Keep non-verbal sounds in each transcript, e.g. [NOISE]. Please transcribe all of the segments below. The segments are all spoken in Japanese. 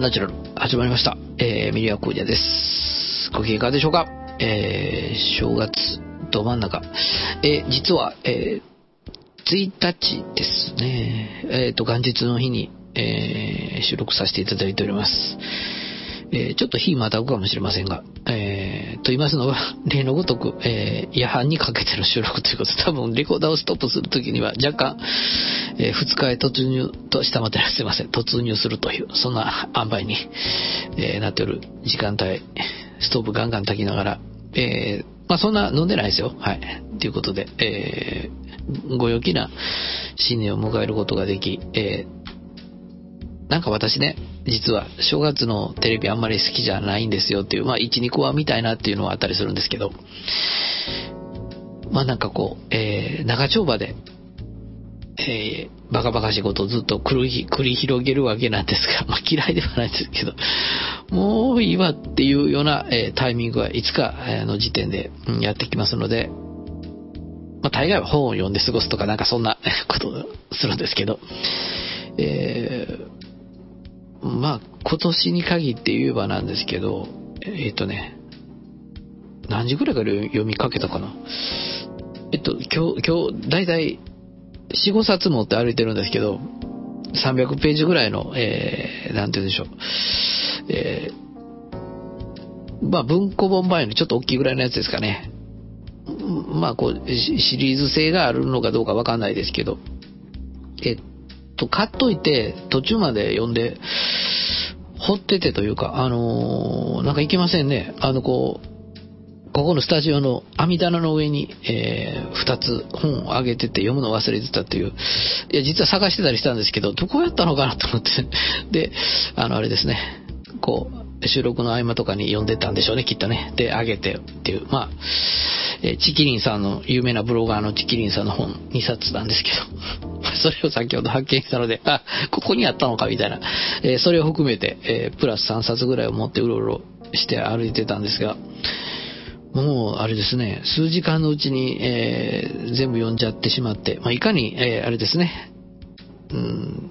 ナチュラル始まりました。えー、ミリアコーディアです。ご機嫌いかがでしょうか？えー、正月ど真ん中。えー、実は、えー、1日ですね。えー、と、元日の日に、えー、収録させていただいております。えー、ちょっと日またぐかもしれませんが、えー、と言いますのは、例のごとく、えー、夜半にかけての収録ということで、多分レコーダーをストップするときには若干、えー、2日へ突入としたまってすいません、突入するという、そんな塩梅に、えー、なっておる時間帯、ストーブガンガン炊きながら、えー、まあそんな飲んでないですよ。はい。ということで、えー、ご陽気な新年を迎えることができ、えー、なんか私ね、実は正月のテレビあんまり好きじゃないんですよっていう、まあ1、2個は見たいなっていうのはあったりするんですけど、まあなんかこう、えー、長丁場で、えー、バカバカしいことをずっと繰り繰り広げるわけなんですが、[LAUGHS] まあ嫌いではないですけど、もういいわっていうような、えー、タイミングはいつかの時点で、うん、やってきますので、まあ大概は本を読んで過ごすとかなんかそんなことをするんですけど、えー、まあ今年に限って言えばなんですけど、えっ、とね、何時ぐらいから読みかけたかな？えっと、今日、今日、だいたい4、5冊持って歩いてるんですけど、300ページぐらいの、えー、なんて言うんでしょう。えー、まあ文庫本版よりちょっと大きいぐらいのやつですかね。まあこう、シリーズ性があるのかどうかわかんないですけど、えっと、買っといて、途中まで読んで、掘っててというか、あのー、なんかいけませんね。あの、こう、ここのスタジオの網棚の上に、えー、2つ本をあげてて読むの忘れてたっていう。いや、実は探してたりしたんですけど、どこやったのかなと思って。[LAUGHS] で、あの、あれですね。こう、収録の合間とかに読んでたんでしょうね、きっとね。で、あげてっていう。まあ、えー、チキリンさんの、有名なブロガーのチキリンさんの本2冊なんですけど、[LAUGHS] それを先ほど発見したので、あ、ここにあったのかみたいな。えー、それを含めて、えー、プラス3冊ぐらいを持ってうろうろして歩いてたんですが、もう、あれですね、数時間のうちに、えー、全部読んじゃってしまって、まあ、いかに、えー、あれですね、うん、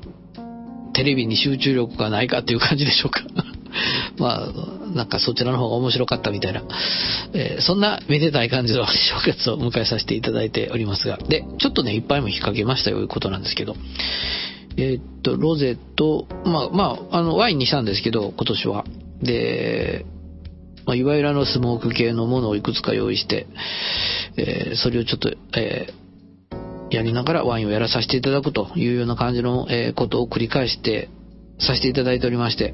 テレビに集中力がないかっていう感じでしょうか。まあ、なんかそちらの方が面白かったみたいな、えー、そんなめでたい感じの正月を迎えさせていただいておりますが、で、ちょっとね、いっぱいも引っ掛けましたよ、いうことなんですけど、えー、っと、ロゼと、まあ、まあ、あの、ワインにしたんですけど、今年は。で、まあ、いわゆるあのスモーク系のものをいくつか用意して、えー、それをちょっと、えー、やりながらワインをやらさせていただくというような感じの、え、ことを繰り返してさせていただいておりまして、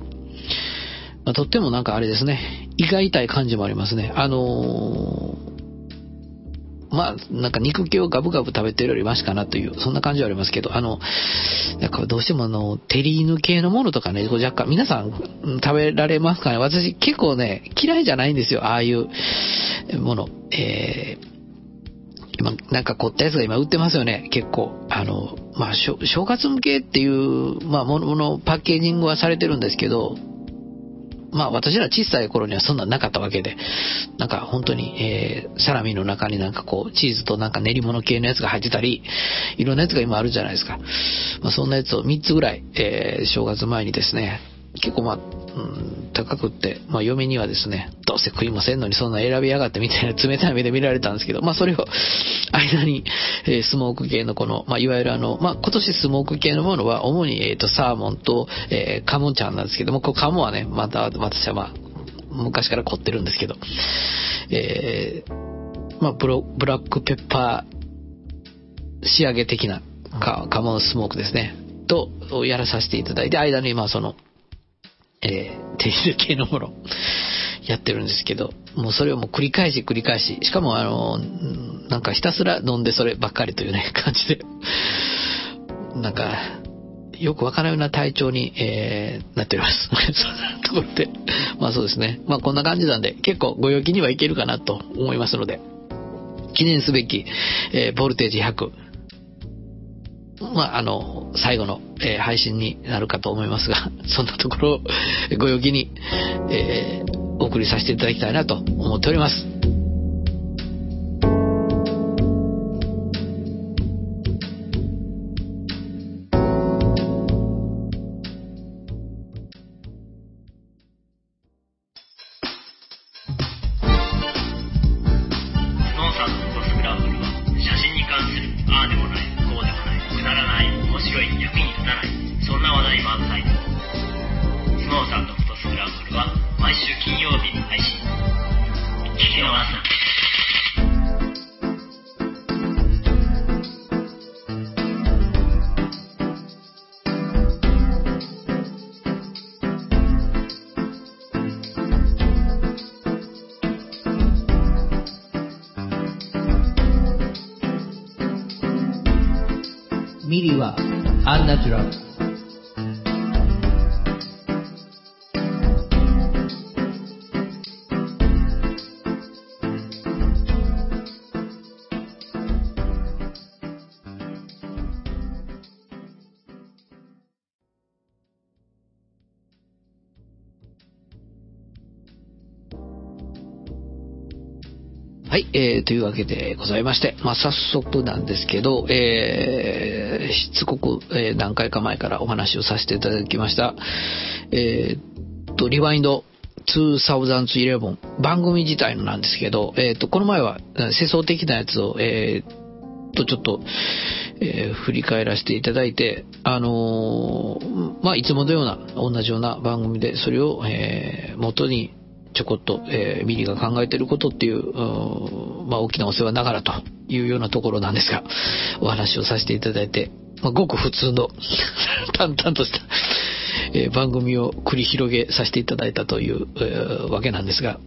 まあ、とってもなんかあれですね、胃が痛い感じもありますね。あのまあ、なんか肉系をガブガブ食べてるよりマシかなという、そんな感じはありますけど、あの、なんかどうしてもあの、テリーヌ系のものとかね、若干、皆さん食べられますかね私結構ね、嫌いじゃないんですよ、ああいうもの。えー今、なんか凝ったやつが今売ってますよね、結構。あの、まあ、正月向けっていう、まあ、もののパッケージングはされてるんですけど、まあ私ら小さい頃にはそんななかったわけで、なんか本当に、えー、サラミの中になんかこう、チーズとなんか練り物系のやつが入ってたり、いろんなやつが今あるじゃないですか。まあそんなやつを3つぐらい、えー、正月前にですね、結構まあ、うん、高くって、まあ嫁にはですね、どうせ食いませんのにそんな選びやがってみたいな [LAUGHS] 冷たい目で見られたんですけど、まあそれを [LAUGHS] 間に、えー、スモーク系のこの、まあいわゆるあの、まあ今年スモーク系のものは主に、えっ、ー、と、サーモンと、えー、カモンちゃんなんですけども、こカモはね、また私はまあ、昔から凝ってるんですけど、えー、まあブロ、ブラックペッパー仕上げ的なカカモンスモークですね。と、やらさせていただいて、間にまあその、えー、テリル系のものやってるんですけど、もうそれをもう繰り返し繰り返し、しかもあの、なんかひたすら飲んでそればっかりというね、感じで、なんか、よくわからないような体調に、えー、なっております。そんなところで、まあそうですね。まあこんな感じなんで、結構ご陽気にはいけるかなと思いますので、記念すべき、えー、ボルテージ100、まあ、あの、最後の、えー、配信になるかと思いますが、[LAUGHS] そんなところをご陽気に、えー、お送りさせていただきたいなと思っております。はい、えー、というわけでございまして、まあ、早速なんですけど、えー、しつこく、えー何回か前からお話をさせていただきました、えー、と、リワインド2011番組自体のなんですけど、えー、と、この前は世相的なやつを、えー、と、ちょっと、えー振り返らせていただいて、あのーまあ、いつものような、同じような番組で、それを、えー元に、ちょこっと、えーミリが考えてることっていう、まあ、大きなお世話ながらというようなところなんですが、お話をさせていただいて、まあ、ごく普通の、[LAUGHS] 淡々とした、え番組を繰り広げさせていただいたという、えーわけなんですが、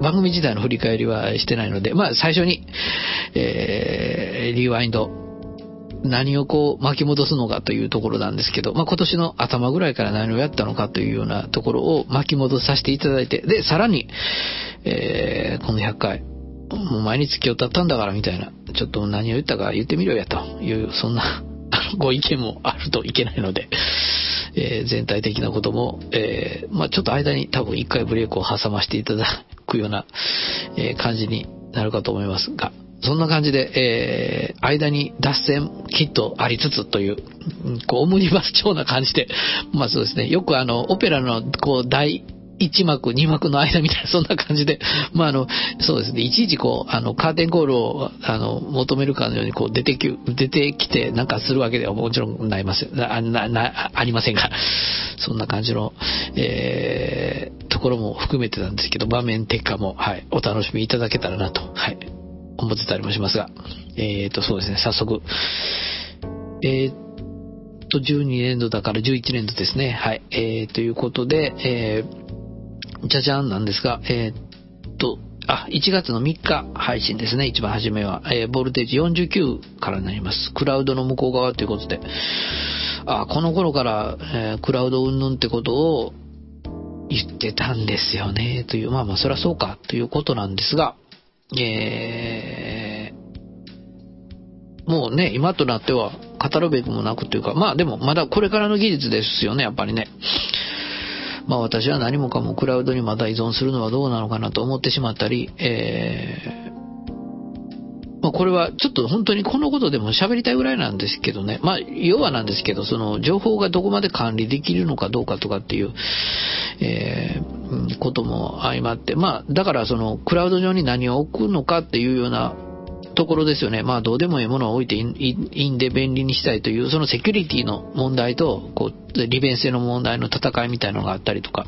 番組自体の振り返りはしてないので、まあ最初に、えーリワインド、何をこう巻き戻すのかというところなんですけど、まあ今年の頭ぐらいから何をやったのかというようなところを巻き戻させていただいて、で、さらに、えーこの100回、もう毎日今日経ったんだからみたいな、ちょっと何を言ったか言ってみろやという、そんな [LAUGHS] ご意見もあるといけないので、えー全体的なことも、えーまあちょっと間に多分一回ブレイクを挟ませていただくような、えー感じになるかと思いますが、そんな感じで、えー間に脱線きっとありつつという、こう、オムニバス調な感じで、[LAUGHS] まあそうですね、よくあの、オペラの、こう、第1幕、2幕の間みたいな、[LAUGHS] そんな感じで、まああの、そうですね、いちいちこう、あの、カーテンコールを、あの、求めるかのように、こう、出てき、出てきて、なんかするわけではもちろんないます、な、な、な、ありませんが、[LAUGHS] そんな感じの、えー、ところも含めてなんですけど、場面結果も、はい、お楽しみいただけたらなと、はい、思ってたりもしますが、えーと、そうですね、早速、えーと、12年度だから11年度ですね。はい。えー、ということで、えー、じゃじゃんなんですが、えーと、あ、1月の3日配信ですね、一番初めは。えー、ボルテージ49からになります。クラウドの向こう側ということで。あ、この頃から、えークラウド云々ってことを言ってたんですよね、という、まあまあ、そりゃそうか、ということなんですが、えー、もうね、今となっては語るべくもなくというか、まあでもまだこれからの技術ですよね、やっぱりね。まあ私は何もかもクラウドにまた依存するのはどうなのかなと思ってしまったり、えまあこれはちょっと本当にこのことでも喋りたいぐらいなんですけどね。まあ要はなんですけど、その情報がどこまで管理できるのかどうかとかっていう、えーことも相まって、まあだからそのクラウド上に何を置くのかっていうようなところですよね。まあどうでもいいものを置いていいんで便利にしたいという、そのセキュリティの問題と、こう、利便性の問題の戦いみたいのがあったりとか。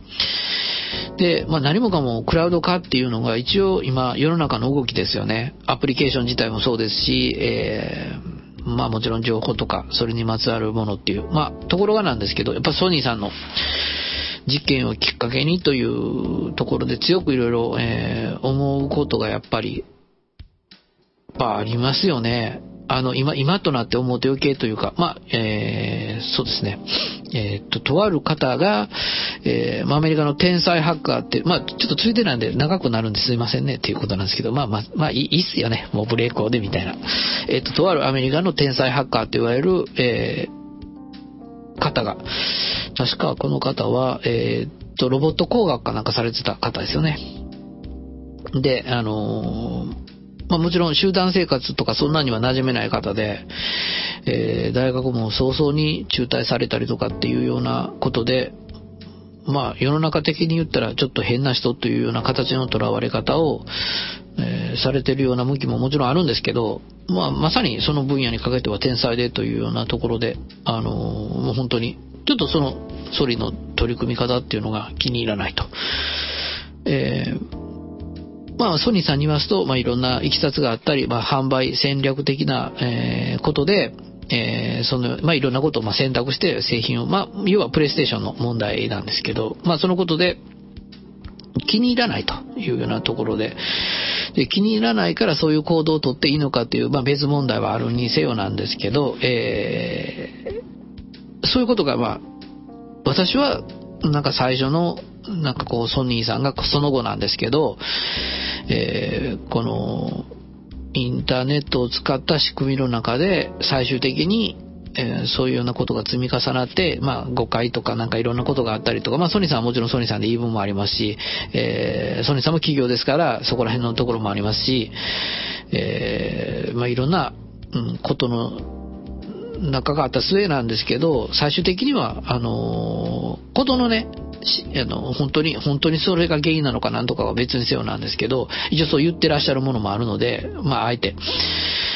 で、まあ何もかもクラウド化っていうのが一応今世の中の動きですよね。アプリケーション自体もそうですし、えーまあもちろん情報とか、それにまつわるものっていう。まあ、ところがなんですけど、やっぱソニーさんの実験をきっかけにというところで強くいろいろ、えー思うことがやっぱり、ぱありますよね。あの、今、今となって思うと余計というか、まあ、えーそうですね。えーっと、とある方が、えーまあ、アメリカの天才ハッカーって、まあ、ちょっとついてなんで長くなるんですいませんねっていうことなんですけど、まあまあ、まあ、いいっすよね。もうブレイクをでみたいな。えーっと、とあるアメリカの天才ハッカーって言われる、えー方が、確かこの方は、えーっと、ロボット工学かなんかされてた方ですよね。で、あのーまあもちろん集団生活とかそんなには馴染めない方で、えー大学も早々に中退されたりとかっていうようなことで、まあ世の中的に言ったらちょっと変な人というような形の囚われ方を、えーされてるような向きももちろんあるんですけど、まあまさにその分野にかけては天才でというようなところで、あのーもう本当に、ちょっとそのソリの取り組み方っていうのが気に入らないと。えーまあ、ソニーさんに言いますと、まあ、いろんな経緯があったり、まあ、販売戦略的な、えーことで、えーその、まあ、いろんなことをまあ選択して製品を、まあ、要はプレイステーションの問題なんですけど、まあ、そのことで、気に入らないというようなところで、で気に入らないからそういう行動をとっていいのかという、まあ、別問題はあるにせよなんですけど、えー、そういうことが、まあ、私は、なんか最初の、なんかこう、ソニーさんがその後なんですけど、えー、この、インターネットを使った仕組みの中で、最終的に、えー、そういうようなことが積み重なって、まあ、誤解とかなんかいろんなことがあったりとか、まあ、ソニーさんはもちろんソニーさんで言い分もありますし、えー、ソニーさんも企業ですから、そこら辺のところもありますし、え、まあ、いろんな、うん、ことの中があった末なんですけど、最終的には、あのー、ことのね、あの、本当に、本当にそれが原因なのかなんとかは別にせよなんですけど、一応そう言ってらっしゃるものもあるので、まあ、あえて、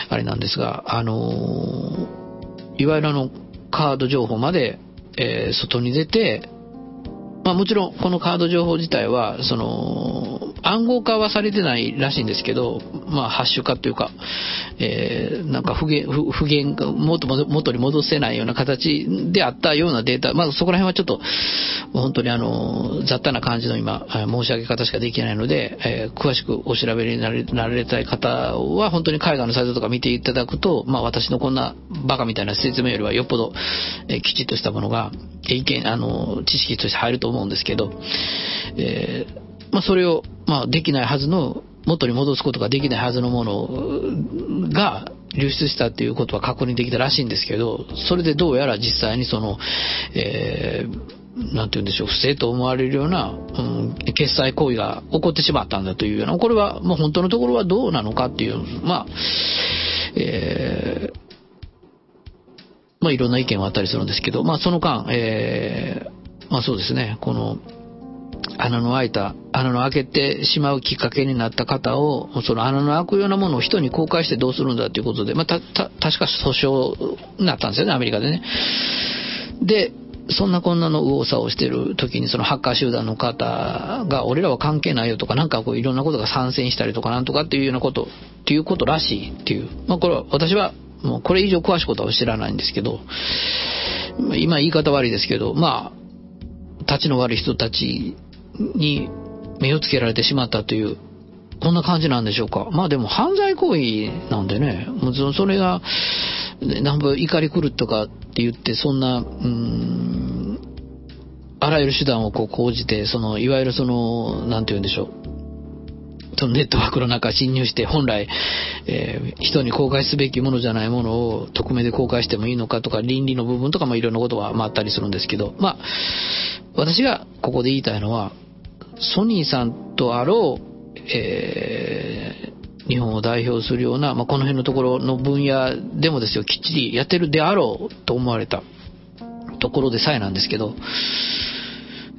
あれなんですが、あの、いわゆるあの、カード情報まで、えー、外に出て、まあもちろんこのカード情報自体は、その、暗号化はされてないらしいんですけど、まあハッシュ化というか、えー、なんか不言、不言、元元に戻せないような形であったようなデータ、まあそこら辺はちょっと、本当にあの、雑多な感じの今、申し上げ方しかできないので、えー、詳しくお調べになれなれたい方は、本当に海外のサイトとか見ていただくと、まあ私のこんなバカみたいな説明よりはよっぽど、えー、きちっとしたものが、意見、あの、知識として入ると思う思うんですけど、えー、まあそれを、まあできないはずの、元に戻すことができないはずのものが流出したっていうことは確認できたらしいんですけど、それでどうやら実際にその、えー、なんて言うんでしょう、不正と思われるような、うん、決済行為が起こってしまったんだというような、これは、もう本当のところはどうなのかっていう、まあ、えー、まあいろんな意見はあったりするんですけど、まあその間、えー、まあそうですね、この、穴の開いた、穴の開けてしまうきっかけになった方を、その穴の開くようなものを人に公開してどうするんだということで、まあ、た、た、確か訴訟になったんですよね、アメリカでね。で、そんなこんなの右往左往してる時にそのハッカー集団の方が俺らは関係ないよとかなんかこういろんなことが参戦したりとかなんとかっていうようなことっていうことらしいっていう。まあこれは私はもうこれ以上詳しいことは知らないんですけど、今言い方悪いですけど、まあ、立ちの悪い人たちに目をつけられてしまったという、こんな感じなんでしょうか。まあでも犯罪行為なんでね、もちろんそれが、なんぼ怒り狂ったかって言って、そんな、うん、あらゆる手段をこう講じて、その、いわゆるその、なんて言うんでしょう。そのネットワークの中侵入して本来、えー、人に公開すべきものじゃないものを匿名で公開してもいいのかとか倫理の部分とかもいろんなことは、まあ、あったりするんですけど、まあ、私がここで言いたいのは、ソニーさんとあろう、えー、日本を代表するような、まあ、この辺のところの分野でもですよ、きっちりやってるであろうと思われたところでさえなんですけど、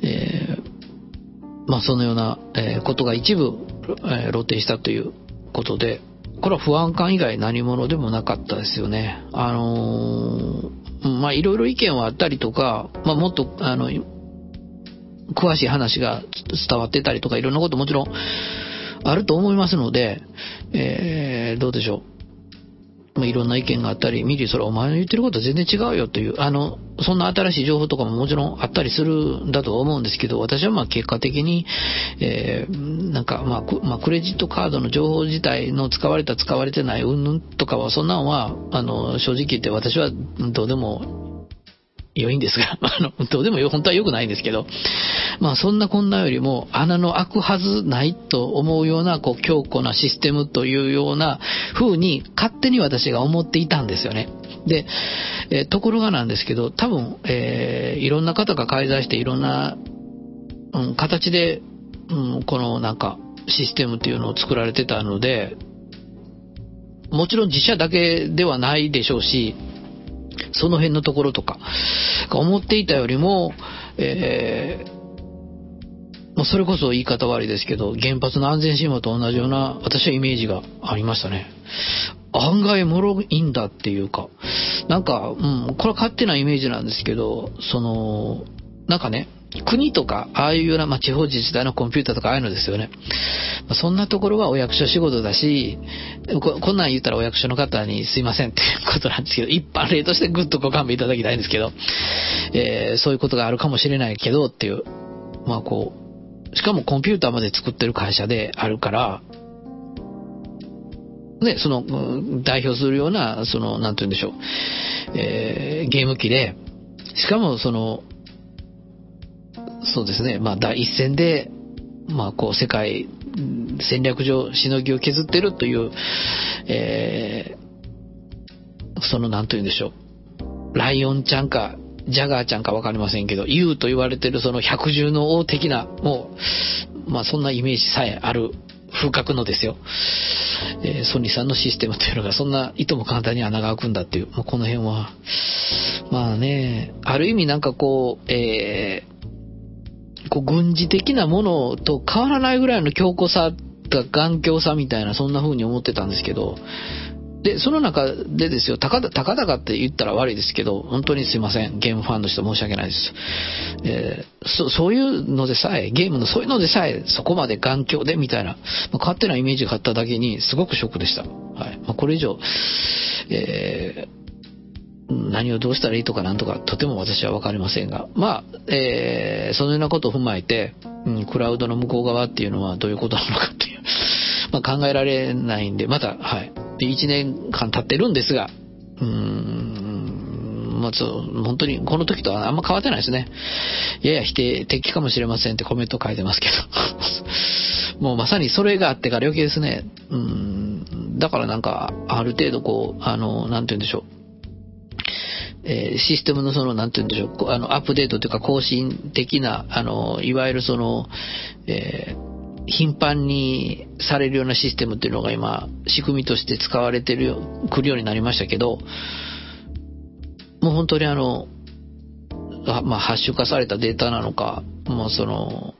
えー、まあ、そのような、えことが一部、え露呈したということで、これは不安感以外何者でもなかったですよね。あのー、まあ、いろいろ意見はあったりとか、まあ、もっと、あの、詳しい話が伝わってたりとかいろんなこともちろんあると思いますので、えー、どうでしょう。まあ、いろんな意見があったり、ミリそれお前の言ってることは全然違うよという、あの、そんな新しい情報とかももちろんあったりするんだとは思うんですけど、私はまあ結果的に、えー、なんかまあ、まあ、クレジットカードの情報自体の使われた使われてない云々とかは、そんなんは、あの、正直言って私はどうでも良いんですが、[LAUGHS] あの、どうでもよ、本当は良くないんですけど、まあそんなこんなよりも穴の開くはずないと思うような、こう、強固なシステムというような風に勝手に私が思っていたんですよね。で、え、ところがなんですけど、多分、えー、いろんな方が介在していろんな、うん、形で、うん、このなんか、システムっていうのを作られてたので、もちろん自社だけではないでしょうし、その辺のところとか、思っていたよりも、えー、まそれこそ言い方悪いですけど、原発の安全神話と同じような、私はイメージがありましたね。案外脆いんだっていうか、なんか、うん、これは勝手なイメージなんですけど、その、なんかね、国とか、ああいうような、まあ、地方自治体のコンピューターとかああいうのですよね。まあ、そんなところはお役所仕事だしこ、こんなん言ったらお役所の方にすいませんっていうことなんですけど、[LAUGHS] 一般例としてぐっとご勘弁いただきたいんですけど、えー、そういうことがあるかもしれないけどっていう、まあこう、しかもコンピューターまで作ってる会社であるから、ね、その、代表するような、その、なんて言うんでしょう、えーゲーム機で、しかもその、そうですね、まあ、第一線で、まあ、こう、世界、戦略上、しのぎを削ってるという、えーその、なんと言うんでしょう、ライオンちゃんか、ジャガーちゃんかわかりませんけど、ユウと言われてるその百獣の王的な、もう、まあそんなイメージさえある風格のですよ。えーソニーさんのシステムというのがそんないとも簡単に穴が開くんだっていう、もうこの辺は、まあね、ある意味なんかこう、えーこう軍事的なものと変わらないぐらいの強固さが頑強さみたいな、そんな風に思ってたんですけど、で、その中でですよ、たかだ、たかだかって言ったら悪いですけど、本当にすいません。ゲームファンの人申し訳ないです。えーそ、そういうのでさえ、ゲームのそういうのでさえ、そこまで頑強でみたいな、まあ、勝手なイメージがあっただけに、すごくショックでした。はい。まあ、これ以上、えー何をどうしたらいいとかなんとか、とても私はわかりませんが、まあ、えーそのようなことを踏まえて、うん、クラウドの向こう側っていうのはどういうことなのかっていう、[LAUGHS] まあ考えられないんで、また、はい。で、1年間経ってるんですが、うーん、まあ、そう、本当に、この時とはあんま変わってないですね。やや否定的かもしれませんってコメント書いてますけど。[LAUGHS] もうまさにそれがあってから余計ですね。うん、だからなんか、ある程度こう、あの、なんて言うんでしょう。えーシステムのその、なんて言うんでしょう、あの、アップデートというか更新的な、あの、いわゆるその、えー頻繁にされるようなシステムっていうのが今、仕組みとして使われてるよ、来るようになりましたけど、もう本当にあの、まあ、ハッシュ化されたデータなのか、まあ、その、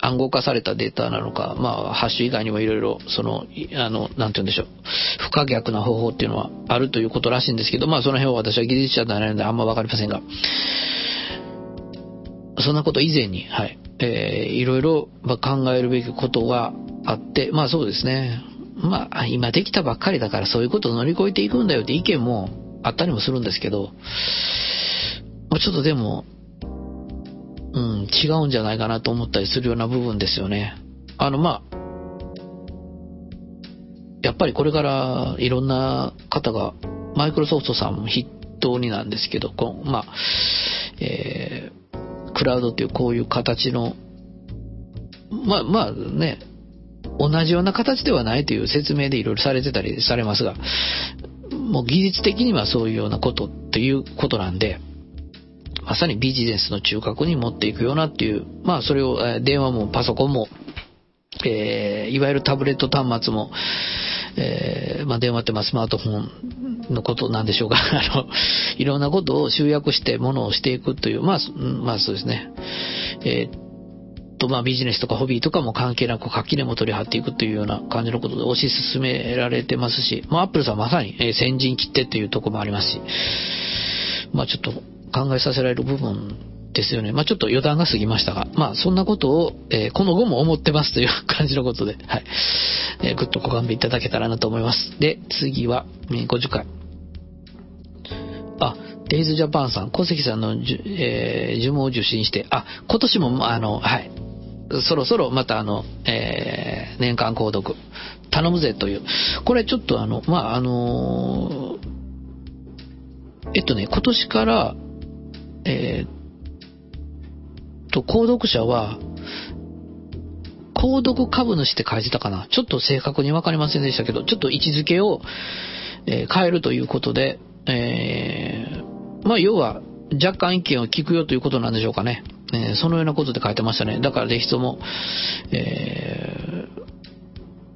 暗号化されたデータなのか、まあ、ハッシュ以外にもいろいろ、その、あの、なんて言うんでしょう、不可逆な方法っていうのはあるということらしいんですけど、まあ、その辺は私は技術者ではないのであんまわかりませんが、そんなこと以前に、はい、えーいろいろまあ考えるべきことがあって、まあそうですね。まあ、今できたばっかりだからそういうことを乗り越えていくんだよって意見もあったりもするんですけど、まあちょっとでも、うん、違うんじゃないかなと思ったりするような部分ですよね。あの、まあ、やっぱりこれからいろんな方が、マイクロソフトさんも筆頭になんですけど、こまあ、えークラウドっていうこういう形の、まあまあね、同じような形ではないという説明でいろいろされてたりされますが、もう技術的にはそういうようなことということなんで、まさにビジネスの中核に持っていくようなっていう、まあそれを電話もパソコンも、えーいわゆるタブレット端末も、えーまあ電話ってまあスマートフォンのことなんでしょうか。[LAUGHS] あの、いろんなことを集約してものをしていくという、まあ、まあそうですね。えーっと、まあビジネスとかホビーとかも関係なく垣根も取り張っていくというような感じのことで推し進められてますし、まあアップルさんまさに、先陣切ってっていうところもありますし、まあちょっと考えさせられる部分ですよね。まあちょっと余談が過ぎましたが、まあそんなことを、えーこの後も思ってますという感じのことで、はい。えーぐっとご勘弁いただけたらなと思います。で、次は、えー50回。あ、デイズジャパンさん、小関さんのじゅ、えー呪文を受信して、あ、今年も、まあの、はい。そろそろまたあの、えー年間購読、頼むぜという。これちょっとあの、まああのえっとね、今年から、えーと、購読者は、購読株主って書いてたかな？ちょっと正確にわかりませんでしたけど、ちょっと位置づけを、えー変えるということで、えーまあ、要は、若干意見を聞くよということなんでしょうかね。えーそのようなことで書いてましたね。だから、ぜひとも、え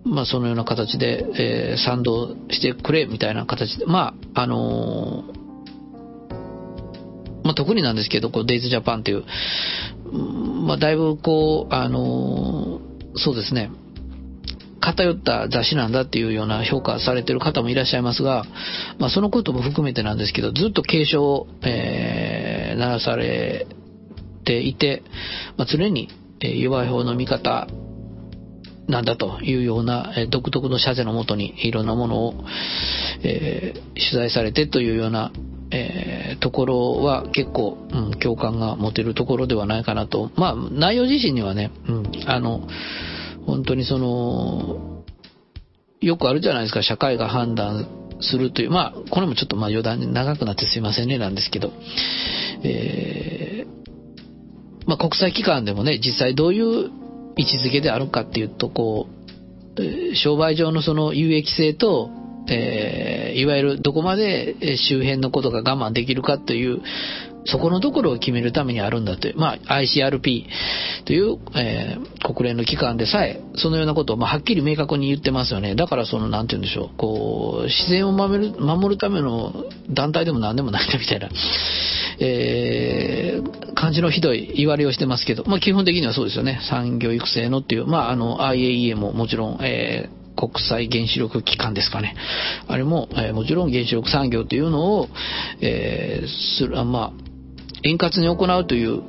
ーまあ、そのような形で、えー賛同してくれ、みたいな形で、まあ、あのーまあ、特になんですけど、こう、デイズジャパンっていう、まあ、だいぶこう、あのーそうですね、偏った雑誌なんだっていうような評価されてる方もいらっしゃいますが、まあ、そのことも含めてなんですけど、ずっと警鐘を、えー鳴らされていて、まあ、常に、えー弱い方の味方なんだというような、え独特の社税のもとにいろんなものを、えー取材されてというような、えーところは結構、うん、共感が持てるところではないかなと。まあ、内容自身にはね、うん、あの、本当にその、よくあるじゃないですか、社会が判断するという、まあ、これもちょっとまあ余談に長くなってすいませんね。なんですけど、えー、まあ国際機関でもね、実際どういう位置づけであるかっていうと、こう、商売上のその有益性と、えー、いわゆるどこまで周辺のことが我慢できるかというそこのところを決めるためにあるんだという、まあ、ICRP という、えー、国連の機関でさえ、そのようなことを、まあ、はっきり明確に言ってますよね。だから、その、なんて言うんでしょう、こう、自然を守る、守るための団体でも何でもないんだみたいな、えー、感じのひどい言われをしてますけど、まあ、基本的にはそうですよね。産業育成のっていう、まあ、あの、IAEA ももちろん、えー国際原子力機関ですかね。あれも、えー、もちろん原子力産業というのを、えー、する、あまあ、円滑に行うという、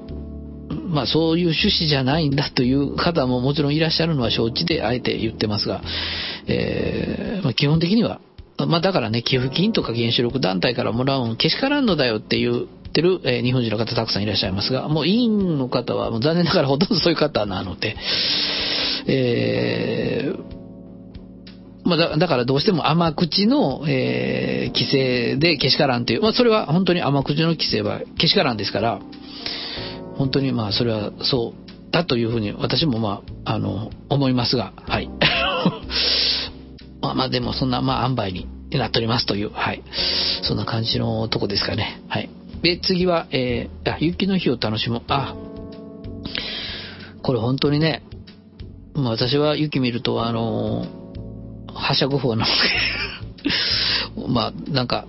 まあそういう趣旨じゃないんだという方ももちろんいらっしゃるのは承知であえて言ってますが、えー、まあ、基本的には、まあだからね、寄付金とか原子力団体からもらうのけしからんのだよって言ってる、え、日本人の方たくさんいらっしゃいますが、もう委員の方はもう残念ながらほとんどそういう方なので、えーまあだ、だからどうしても甘口の、えー、規制でけしからんという、まあ、それは本当に甘口の規制はけしからんですから、本当にまあ、それはそうだというふうに私もまあ、あの、思いますが、はい。[LAUGHS] まあまあ、でもそんな、まあ、塩梅になっておりますという、はい。そんな感じのとこですかね。はい。で、次は、えー、あ、雪の日を楽しむ。あ、これ本当にね、まあ私は雪見ると、あのーはしゃぐ方の [LAUGHS] まあ、なんか、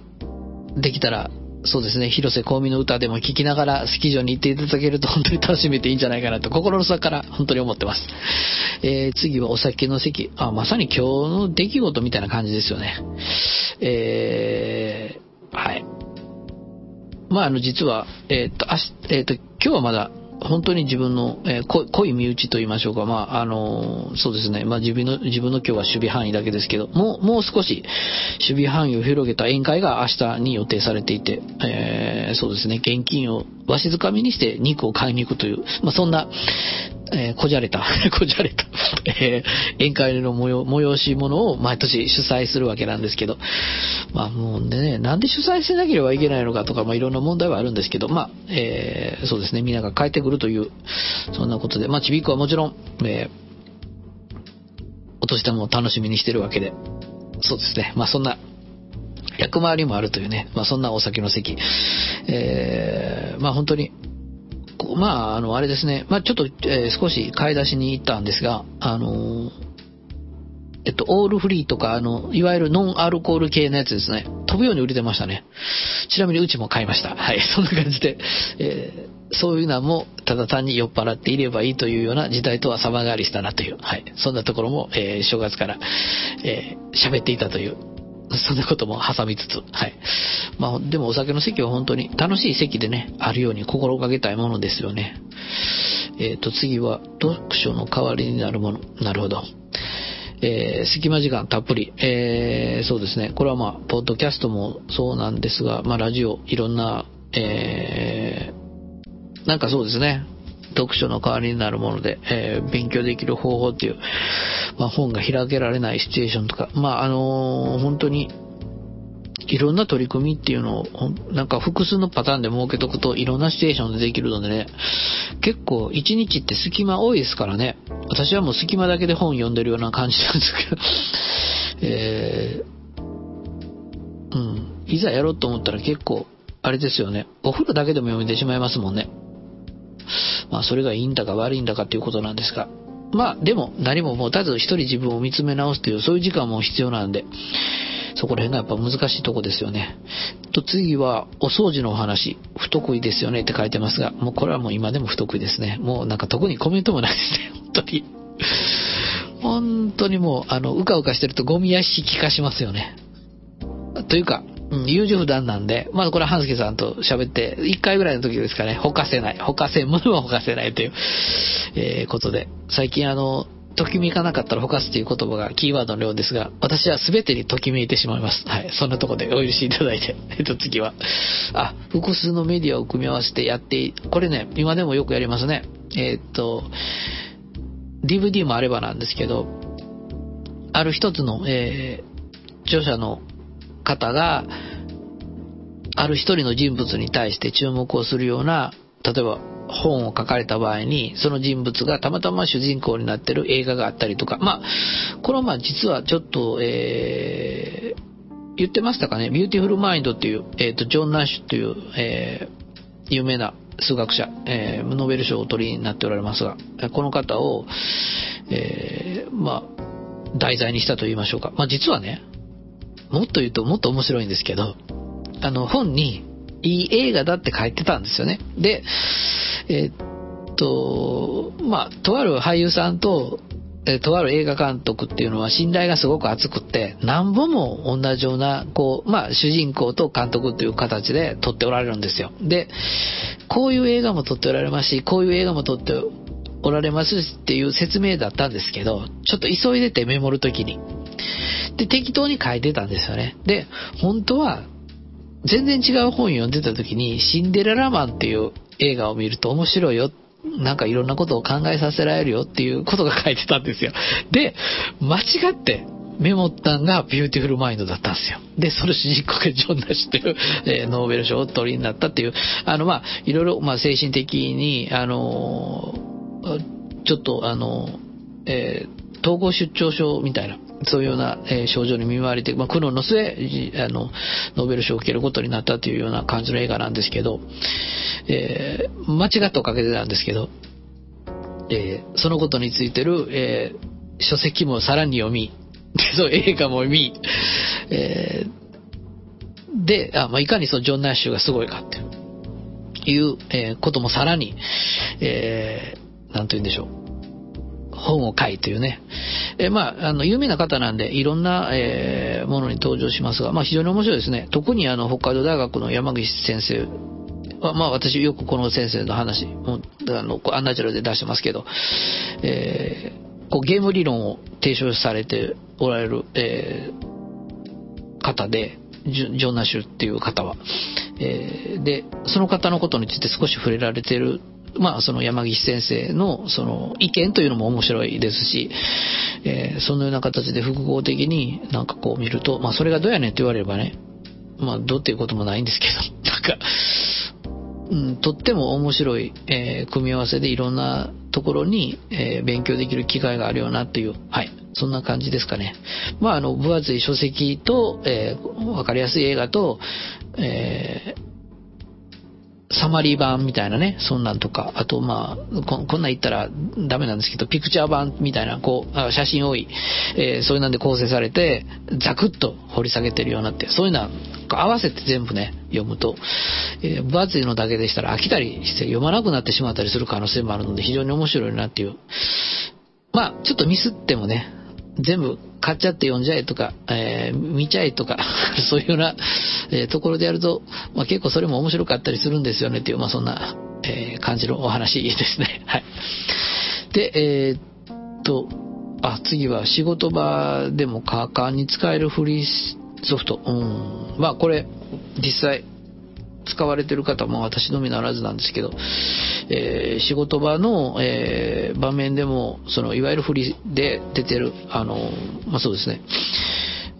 できたら、そうですね、広瀬香美の歌でも聴きながらスキー場に行っていただけると本当に楽しめていいんじゃないかなと心の底から本当に思ってます。えー、次はお酒の席。あ、まさに今日の出来事みたいな感じですよね。えー、はい。まあ、あの、実は、えっ、と、あし、えっ、と、今日はまだ本当に自分の、えー、濃い身内と言いましょうか、まあ、あのー、そうですね、まあ、自分の、自分の今日は守備範囲だけですけど、もう、もう少し守備範囲を広げた宴会が明日に予定されていて、えー、そうですね、現金をわしづかみにして肉を買いに行くという、まあ、そんな、えー、こじゃれた、[LAUGHS] こじゃれた、[LAUGHS] えー、宴会の催し物を毎年主催するわけなんですけど、まあもうね、なんで主催しなければいけないのかとか、まあいろんな問題はあるんですけど、まあ、えー、そうですね、みんなが帰ってくるという、そんなことで、まあちびっこはもちろん、えー、お年玉を楽しみにしてるわけで、そうですね、まあそんな、役回りもあるというね、まあそんなお酒の席、えー、まあ本当に、まあ、あの、あれですね。まあ、ちょっと、えー、少し買い出しに行ったんですが、あのー、えっと、オールフリーとか、あの、いわゆるノンアルコール系のやつですね。飛ぶように売れてましたね。ちなみにうちも買いました。はい、[LAUGHS] そんな感じで、えー、そういうのも、ただ単に酔っ払っていればいいというような時代とは様変わりしたなという、はい、そんなところも、えー、正月から、えー、喋っていたという、そんなことも挟みつつ、はい。まあ、でもお酒の席は本当に楽しい席でね、あるように心がけたいものですよね。えっ、ー、と、次は、読書の代わりになるもの。なるほど。えー、隙間時間たっぷり。えー、そうですね。これはまあ、ポッドキャストもそうなんですが、まあ、ラジオ、いろんな、えー、なんかそうですね。読書の代わりになるもので、えー、勉強できる方法っていう、まあ、本が開けられないシチュエーションとか、まあ、あのー、本当に、いろんな取り組みっていうのを、なんか複数のパターンで設けとくといろんなシチュエーションでできるのでね、結構一日って隙間多いですからね、私はもう隙間だけで本読んでるような感じなんですけど、[LAUGHS] えー、うん、いざやろうと思ったら結構、あれですよね、お風呂だけでも読めてしまいますもんね。まあそれがいいんだか悪いんだかっていうことなんですが。まあでも何も持たず一人自分を見つめ直すというそういう時間も必要なんで、そこら辺がやっぱ難しいとこですよね。と次はお掃除のお話、不得意ですよねって書いてますが、もうこれはもう今でも不得意ですね。もうなんか特にコメントもないですね、[LAUGHS] 本当に。本当にもう、あの、うかうかしてるとゴミ屋敷化しますよね。というか、うん、優柔不断なんで、まずこれは半助さんと喋って、1回ぐらいの時ですかね、ほかせない。ほかせんものはほかせないという、えー、ことで、最近あの、ときめかなかったらほかすという言葉がキーワードのようですが、私は全てにときめいてしまいます。はい。そんなとこでお許しいただいて。[LAUGHS] えっと、次は。あ、複数のメディアを組み合わせてやって、これね、今でもよくやりますね。えっと、DVD もあればなんですけど、ある一つの、えー、著者の方が、ある一人の人物に対して注目をするような、例えば本を書かれた場合に、その人物がたまたま主人公になってる映画があったりとか、まあ、これはまあ実はちょっと、えー、言ってましたかね、 Beautiful Mind っていう、えっ、と、ジョン・ナッシュっていう、えー、有名な数学者、えー、ノーベル賞をお取りになっておられますが、この方を、えー、まあ、題材にしたと言いましょうか。まあ実はね、もっと言うともっと面白いんですけど、あの本にいい映画だって書いてたんですよね。で、えっと、まあ、とある俳優さんと、えとある映画監督っていうのは信頼がすごく厚くって、何本も同じような、こう、まあ、主人公と監督という形で撮っておられるんですよ。で、こういう映画も撮っておられますし、こういう映画も撮っておられますっていう説明だったんですけど、ちょっと急いでてメモるときに。で、適当に書いてたんですよね。で、本当は、全然違う本読んでた時に、シンデレラマンっていう映画を見ると面白いよ。なんかいろんなことを考えさせられるよっていうことが書いてたんですよ。で、間違ってメモったんが Beautiful Mind だったんですよ。で、その主人公がジョン・ナッシュという、えーノーベル賞を取りになったっていう、あの、まあ、いろいろ、まあ、精神的に、あのーちょっと、あのーえ統合失調症みたいな、そういうような、え症状に見舞われて、まあ、苦悩の末、あの、ノーベル賞を受けることになったというような感じの映画なんですけど、えー間違ったおかげでなんですけど、えーそのことについてる、えー書籍もさらに読み、[LAUGHS] そう映画も見、えーで、あまあ、いかにそのジョン・ナッシュがすごいかっていう、えこともさらに、えーなんと言うんでしょう。本を書いというね。えーまあ、あの、有名な方なんで、いろんな、えーものに登場しますが、まあ、非常に面白いですね。特にあの、北海道大学の山口先生は、まあ、私よくこの先生の話も、あの、アンナチュラルで出してますけど、えーこうゲーム理論を提唱されておられる、えー方で、ジョン・ナシュっていう方は。えーで、その方のことについて少し触れられてる、まあ、その山岸先生の、その意見というのも面白いですし、えーそのような形で複合的になんかこう見ると、まあ、それがどうやねんって言われればね、まあ、どうっていうこともないんですけど、[LAUGHS] なんか、うん、とっても面白い、えー組み合わせでいろんなところに、えー勉強できる機会があるよなっていう、はい、そんな感じですかね。まあ、あの、分厚い書籍と、えーわかりやすい映画と、えーサマリー版みたいなね、そんなんとか、あとまあ、ここんなん言ったらダメなんですけど、ピクチャー版みたいな、こう、写真多い、えーそういうなんで構成されて、ザクッと掘り下げてるようになって、そういうのは合わせて全部ね、読むと、えー分厚いのだけでしたら飽きたりして読まなくなってしまったりする可能性もあるので、非常に面白いなっていう。まあ、ちょっとミスってもね、全部買っちゃって読んじゃえとか、えー見ちゃえとか、[LAUGHS] そういうような、えーところでやると、まあ、結構それも面白かったりするんですよねっていう、まあそんな、えー感じのお話ですね。[LAUGHS] はい。で、えっと、あ、次は仕事場でもカーカーに使えるフリーソフト。うん。まあこれ、実際、使われてる方も私のみならずなんですけど、えー仕事場の、えー場面でも、その、いわゆるフリで出てる、あの、まあ、そうですね。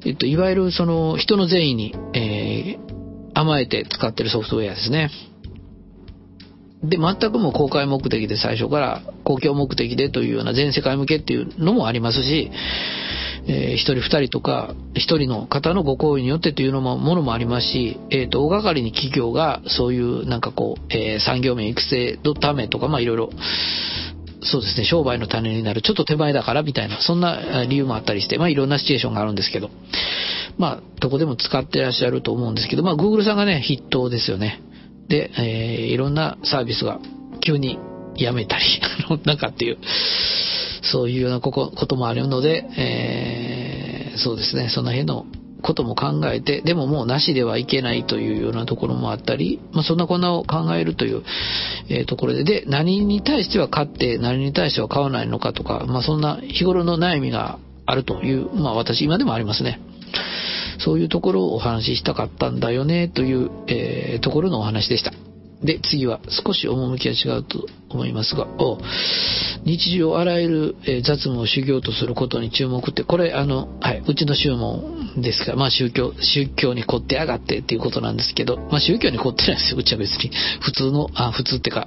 えっと、いわゆるその、人の善意に、えー甘えて使ってるソフトウェアですね。で、全くも公開目的で最初から公共目的でというような全世界向けっていうのもありますし、えー一人二人とか、一人の方のご行為によってというのも、ものもありますし、えっ、と、大掛かりに企業がそういうなんかこう、えー産業面育成のためとか、まあいろいろ、そうですね、商売の種になる、ちょっと手前だからみたいな、そんな理由もあったりして、まあいろんなシチュエーションがあるんですけど、まあ、どこでも使ってらっしゃると思うんですけど、まあ Google さんがね、筆頭ですよね。で、えーいろんなサービスが急にやめたり、[LAUGHS] あのなんかっていう、そういうようなこここともあるので、えーそうですね、その辺のことも考えて、でももうなしではいけないというようなところもあったり、まあ、そんなこんなを考えるという、えー、ところで、で、何に対しては買って、何に対しては買わないのかとか、まあ、そんな日頃の悩みがあるという、まあ、私今でもありますね。そういうところをお話ししたかったんだよね、という、えー、ところのお話でした。で、次は少し趣は違うと思いますが、お日常あらゆる、雑務を修行とすることに注目って、これ、あの、はい、うちの宗門ですから、まあ宗教、宗教に凝ってやがってっていうことなんですけど、まあ宗教に凝ってないですよ、うちは別に。[LAUGHS] 普通の、あ、普通ってか、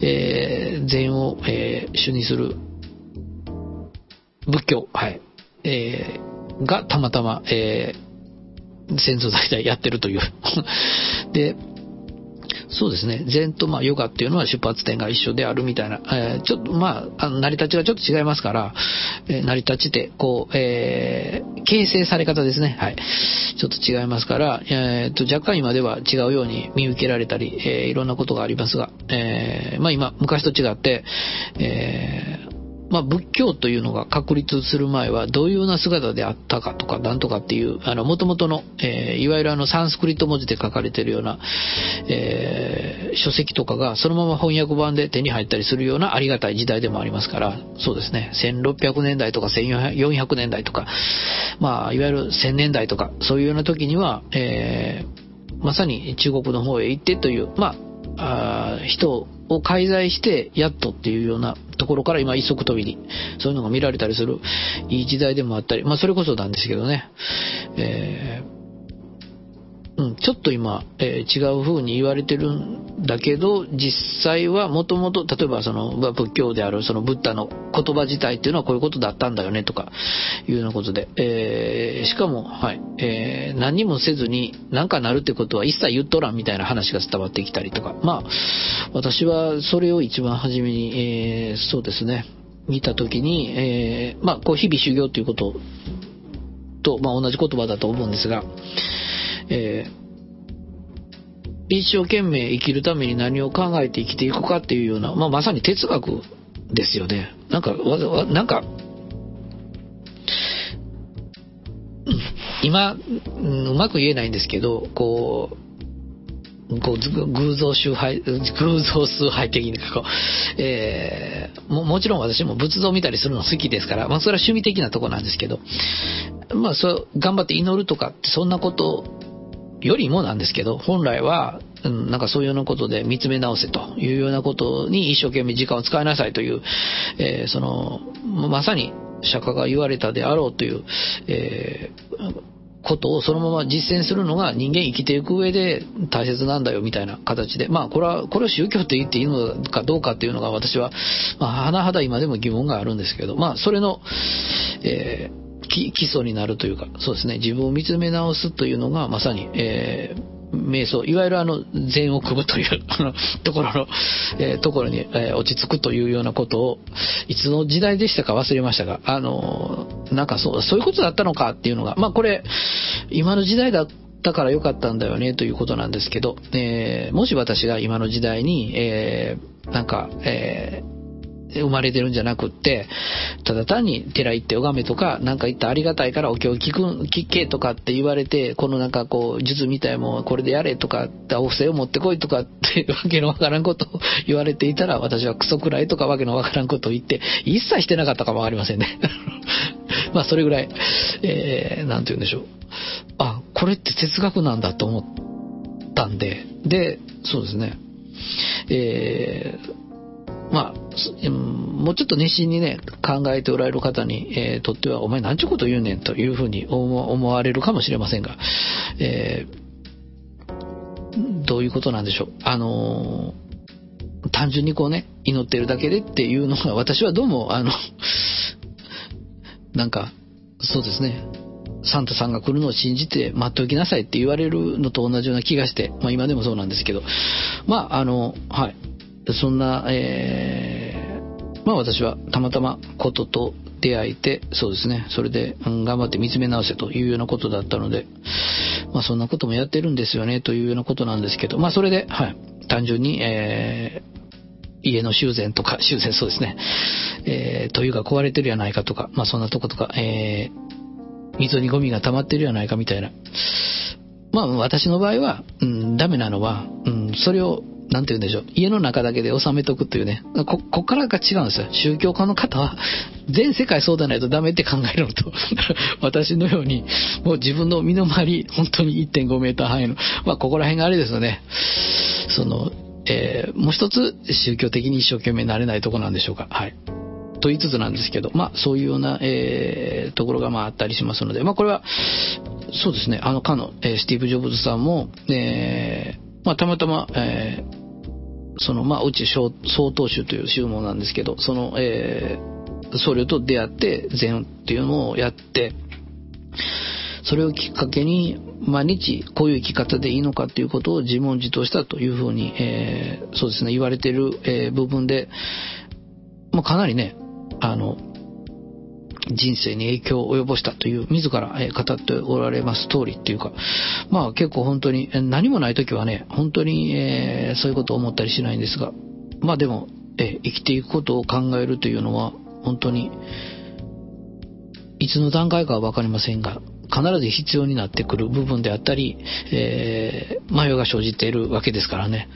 えー、禅を、えー、主にする仏教、はい、えー、がたまたま、えー、先祖代々やってるという。[LAUGHS] で、そうですね。禅とまあヨガっていうのは出発点が一緒であるみたいな、えー、ちょっとまあ、あの成り立ちがちょっと違いますから、えー、成り立ちって、こう、えー、形成され方ですね。はい。ちょっと違いますから、えー、と若干今では違うように見受けられたり、えー、いろんなことがありますが、えー、まあ今、昔と違って、えー、まあ、仏教というのが確立する前はどういうような姿であったかとかなんとかっていう、あの、元々の、えー、いわゆるあの、サンスクリット文字で書かれているような、えー、書籍とかがそのまま翻訳版で手に入ったりするようなありがたい時代でもありますから、そうですね、1600年代とか1400年代とか、まあ、いわゆる1000年代とか、そういうような時には、えー、まさに中国の方へ行ってという、まあ、あ人を介在してやっとっていうようなところから今一足飛びにそういうのが見られたりするいい時代でもあったり、まあそれこそなんですけどね、えーうん、ちょっと今、えー、違う風に言われてるんだけど、実際はもともと、例えばその仏教であるそのブッダの言葉自体っていうのはこういうことだったんだよねとかいうようなことで、えー、しかも、はい、えー、何もせずに何かなるってことは一切言っとらんみたいな話が伝わってきたりとか、まあ、私はそれを一番初めに、え、そうですね、見たときに、え、まあ、こう日々修行ということと、まあ、同じ言葉だと思うんですが、えー、一生懸命生きるために何を考えて生きていくかっていうような、まあ、まさに哲学ですよね。なんか、わわなんか、今、うまく言えないんですけど、こう、こう偶像崇拝、偶像崇拝的にこう、えー、ももちろん私も仏像見たりするの好きですから、まあそれは趣味的なとこなんですけど、まあそう、頑張って祈るとかって、そんなことよりもなんですけど、本来は、うん、なんかそういうようなことで見つめ直せというようなことに一生懸命時間を使いなさいという、えー、その、まさに釈迦が言われたであろうという、えー、ことをそのまま実践するのが人間生きていく上で大切なんだよみたいな形で、まあこれは、これを宗教と言っていいのかどうかっていうのが私は、まあ、甚だ今でも疑問があるんですけど、まあそれの、えー基礎になるというか、そうですね、自分を見つめ直すというのが、まさに、えー、瞑想、いわゆるあの、禅を組むという、[LAUGHS] ところの、えー、ところに、えー、落ち着くというようなことを、いつの時代でしたか忘れましたが、あの、なんかそう、そういうことだったのかっていうのが、まあこれ、今の時代だだから良かったんだよねということなんですけど、えー、もし私が今の時代に、えー、なんか、えー、生まれてるんじゃなくって、ただ単に寺行って拝めとか、なんか言ったありがたいからお経聞、聞けとかって言われて、このなんかこう、術みたいもんこれでやれとか、お布施を持ってこいとかってわけのわからんことを [LAUGHS] 言われていたら、私はクソくらいとかわけのわからんことを言って、一切してなかったかもわかりませんね。[LAUGHS] まあそれぐらい、えー、なんて言うんでしょう。あ、これって哲学なんだと思ったんで、で、そうですね。えーまあ、もうちょっと熱心にね、考えておられる方に、えー、とっては、お前何ちゅうこと言うねんというふうに思われるかもしれませんが、えー、どういうことなんでしょう。あのー、単純にこうね、祈ってるだけでっていうのが、私はどうも、あの、なんか、そうですね、サンタさんが来るのを信じて待っておきなさいって言われるのと同じような気がして、まあ今でもそうなんですけど、まああの、はい。そんな、えー、まあ私はたまたまことと出会えて、そうですね、それで、うん、頑張って見つめ直せというようなことだったので、まあそんなこともやってるんですよねというようなことなんですけど、まあそれで、はい、単純に、えー家の修繕とか、[LAUGHS] 修繕そうですね。えー、というか壊れてるやないかとか、まあそんなとことか、え溝にゴミが溜まってるやないかみたいな。まあ私の場合は、うん、ダメなのは、うん、それをなんて言うんでしょう。家の中だけで収めとくというね。こ、こからが違うんですよ。宗教家の方は、全世界そうでないとダメって考えるのと、[LAUGHS] 私のように、もう自分の身の回り、本当に1.5メーター範囲の、まあ、ここら辺があれですよね。その、えー、もう一つ、宗教的に一生懸命なれないとこなんでしょうか。はい。と言いつつなんですけど、まあ、そういうような、えー、ところがまああったりしますので、まあ、これは、そうですね、あの、かの、えー、スティーブ・ジョブズさんも、えー、まあ、たまたま、えー、その、まあ、うち総統宗という宗門なんですけど、その、えー、僧侶と出会って禅っていうのをやって、それをきっかけに毎日こういう生き方でいいのかっていうことを自問自答したというふうに、えー、そうですね、言われている、えー、部分で、まあ、かなりね、あの、人生に影響を及ぼしたという自ら語っておられます通りっていうか、まあ結構本当に何もない時はね、本当に、え、そういうことを思ったりしないんですが、まあでも、え、生きていくことを考えるというのは本当にいつの段階かはわかりませんが、必ず必要になってくる部分であったり、えー、迷いが生じているわけですからね。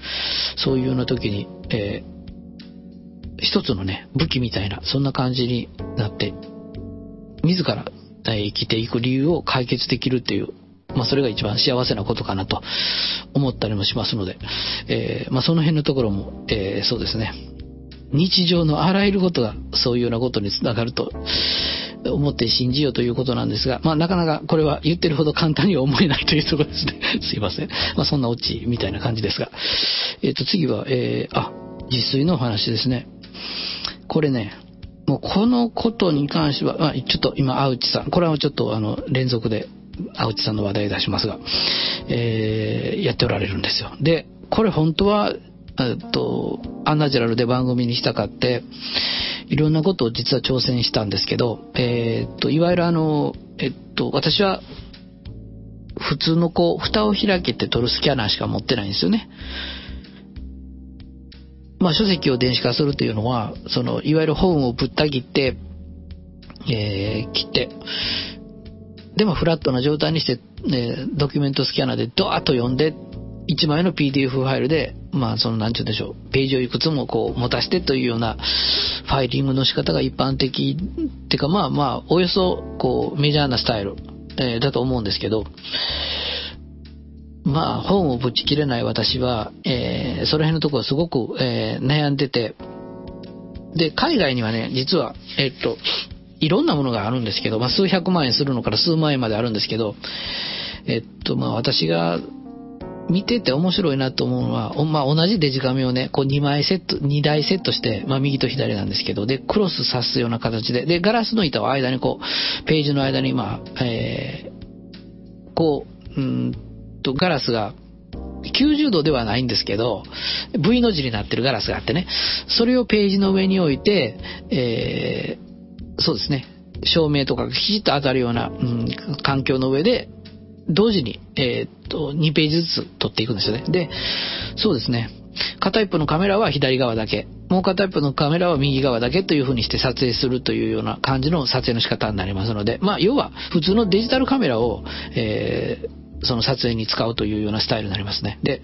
そういうような時に、えー、一つのね、武器みたいな、そんな感じになって自ら生きていく理由を解決できるっていう、まあ、それが一番幸せなことかなと思ったりもしますので、えー、まあ、その辺のところも、えー、そうですね。日常のあらゆることがそういうようなことにつながると思って信じようということなんですが、まあ、なかなかこれは言ってるほど簡単には思えないというところですね。[LAUGHS] すいません。まあ、そんなオチみたいな感じですが。えっ、ー、と、次は、えー、あ、自炊のお話ですね。これね、もうこのことに関しては、まあ、ちょっと今、青内さん、これはちょっとあの、連続で青内さんの話題出しますが、えー、やっておられるんですよ。で、これ本当は、えっと、アンナチュラルで番組にしたかって、いろんなことを実は挑戦したんですけど、えー、っと、いわゆるあの、えっと、私は、普通のこう、蓋を開けて撮るスキャナーしか持ってないんですよね。まあ、書籍を電子化するというのは、その、いわゆる本をぶった切って、えー、切って、でもフラットな状態にして、ね、ドキュメントスキャナーでドワーッと読んで、1枚の PDF ファイルで、まあ、その、なんちゅうんでしょう、ページをいくつもこう、持たせてというような、ファイリングの仕方が一般的、っていうか、まあまあ、およそ、こう、メジャーなスタイル、えー、だと思うんですけど、まあ、本をぶち切れない私は、えー、その辺のところすごく、えー、悩んでて、で、海外にはね、実は、えっと、いろんなものがあるんですけど、まあ、数百万円するのから数万円まであるんですけど、えっと、まあ、私が見てて面白いなと思うのは、まあ、同じデジカメをね、こう2枚セット、2台セットして、まあ、右と左なんですけど、で、クロス刺すような形で、で、ガラスの板を間にこう、ページの間に、まあ、えー、こう、うんと、ガラスが90度ではないんですけど、V の字になってるガラスがあってね、それをページの上に置いて、えー、そうですね、照明とかがきちっと当たるような、うん、環境の上で、同時に、えー、っと、2ページずつ撮っていくんですよね。で、そうですね、片一方のカメラは左側だけ、もう片一方のカメラは右側だけという風にして撮影するというような感じの撮影の仕方になりますので、まあ、要は普通のデジタルカメラを、えーその撮影に使うというようなスタイルになりますね。で、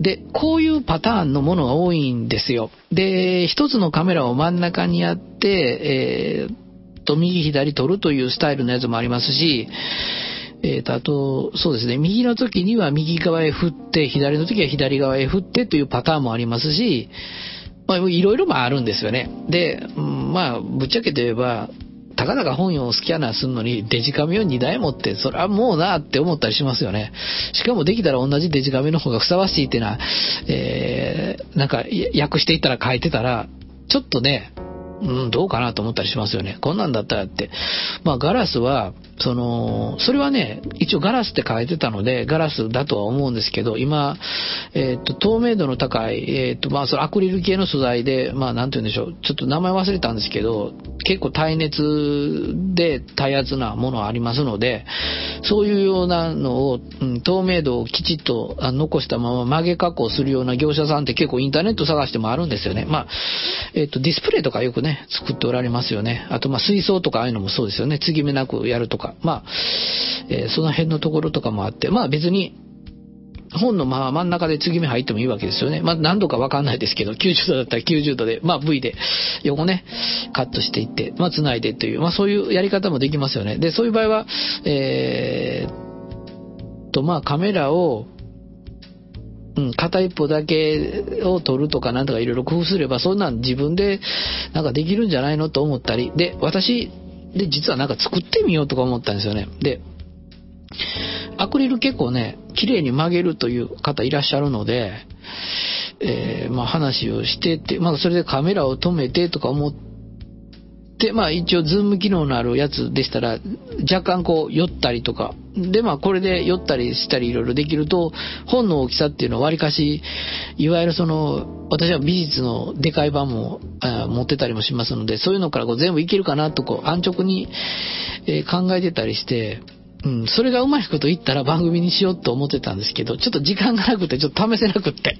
で、こういうパターンのものが多いんですよ。で、一つのカメラを真ん中にやって、えー、と、右左撮るというスタイルのやつもありますし、えーと、あと、そうですね、右の時には右側へ振って、左の時は左側へ振ってというパターンもありますし、まあ、いろいろもあるんですよね。で、まあ、ぶっちゃけて言えば、たかだか本をスキャナーするのにデジカメを2台持って、それはもうなって思ったりしますよね。しかもできたら同じデジカメの方がふさわしいっていうのは、えー、なんか訳していったら書いてたら、ちょっとね、うん、どうかなと思ったりしますよね。こんなんだったらって。まあ、ガラスは、その、それはね、一応ガラスって書いてたので、ガラスだとは思うんですけど、今、えっ、と、透明度の高い、えっ、と、まあ、そのアクリル系の素材で、まあ、なんて言うんでしょう、ちょっと名前忘れたんですけど、結構耐熱で耐圧なものありますので、そういうようなのを、うん、透明度をきちっと残したまま曲げ加工するような業者さんって結構インターネット探してもあるんですよね。まあ、えっ、と、ディスプレイとかよくね、作っておられますよね。あと、まあ、水槽とかああいうのもそうですよね。継ぎ目なくやるとか。まあ、えー、その辺のところとかもあって、まあ別に、本のまあ真ん中で継ぎ目入ってもいいわけですよね。まあ何度かわかんないですけど、90度だったら90度で、まあ V で横ね、カットしていって、まあ繋いでという、まあそういうやり方もできますよね。で、そういう場合は、えー、とまあカメラを、うん、片一方だけを撮るとかなんとかいろいろ工夫すれば、そんなん自分でなんかできるんじゃないのと思ったり、で、私、で、実はなんか作ってみようとか思ったんですよね。で、アクリル結構ね、綺麗に曲げるという方いらっしゃるので、えー、まあ話をしてって、まあそれでカメラを止めてとか思って、まあ一応ズーム機能のあるやつでしたら、若干こう寄ったりとか、でまあこれで寄ったりしたりいろいろできると、本の大きさっていうのはわりかし、いわゆるその、私は美術のでかい版も持ってたりもしますので、そういうのからこう全部いけるかなとこう安直に、え考えてたりして、うん、それがうまいこと言ったら番組にしようと思ってたんですけど、ちょっと時間がなくて、ちょっと試せなくって。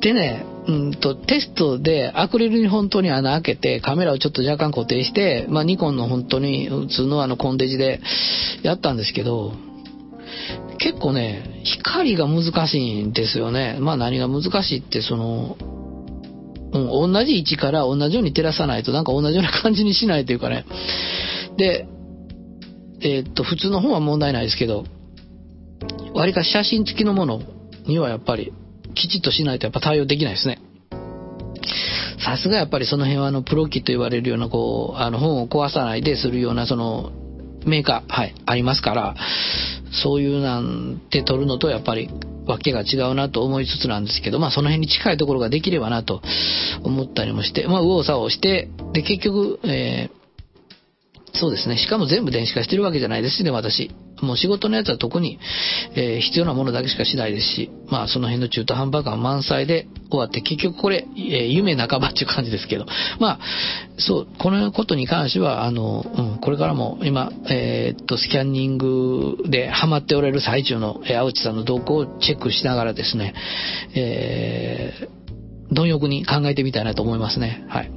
でね、うんと、テストでアクリルに本当に穴開けて、カメラをちょっと若干固定して、まあ、ニコンの本当に普通のあのコンデジでやったんですけど、結構ね、光が難しいんですよね。まあ何が難しいって、その、うん、同じ位置から同じように照らさないとなんか同じような感じにしないというかね。で、えー、っと、普通の本は問題ないですけど、割か写真付きのものにはやっぱりきちっとしないとやっぱ対応できないですね。さすがやっぱりその辺はあのプロ機と言われるようなこう、あの本を壊さないでするようなそのメーカー、はい、ありますから、そういうなんて取るのとやっぱりわけが違うなと思いつつなんですけど、まあその辺に近いところができればなと思ったりもして、まあ右往左往して、で結局、えー、そうですね。しかも全部電子化してるわけじゃないですしね、私。もう仕事のやつは特に、えー、必要なものだけしかしないですし、まあその辺の中途半端感満載で終わって、結局これ、えー、夢半ばっていう感じですけど、まあ、そう、このことに関しては、あの、うん、これからも今、えー、っと、スキャンニングでハマっておられる最中の、えー、青地さんの動向をチェックしながらですね、え、貪欲に考えてみたいなと思いますね。はい。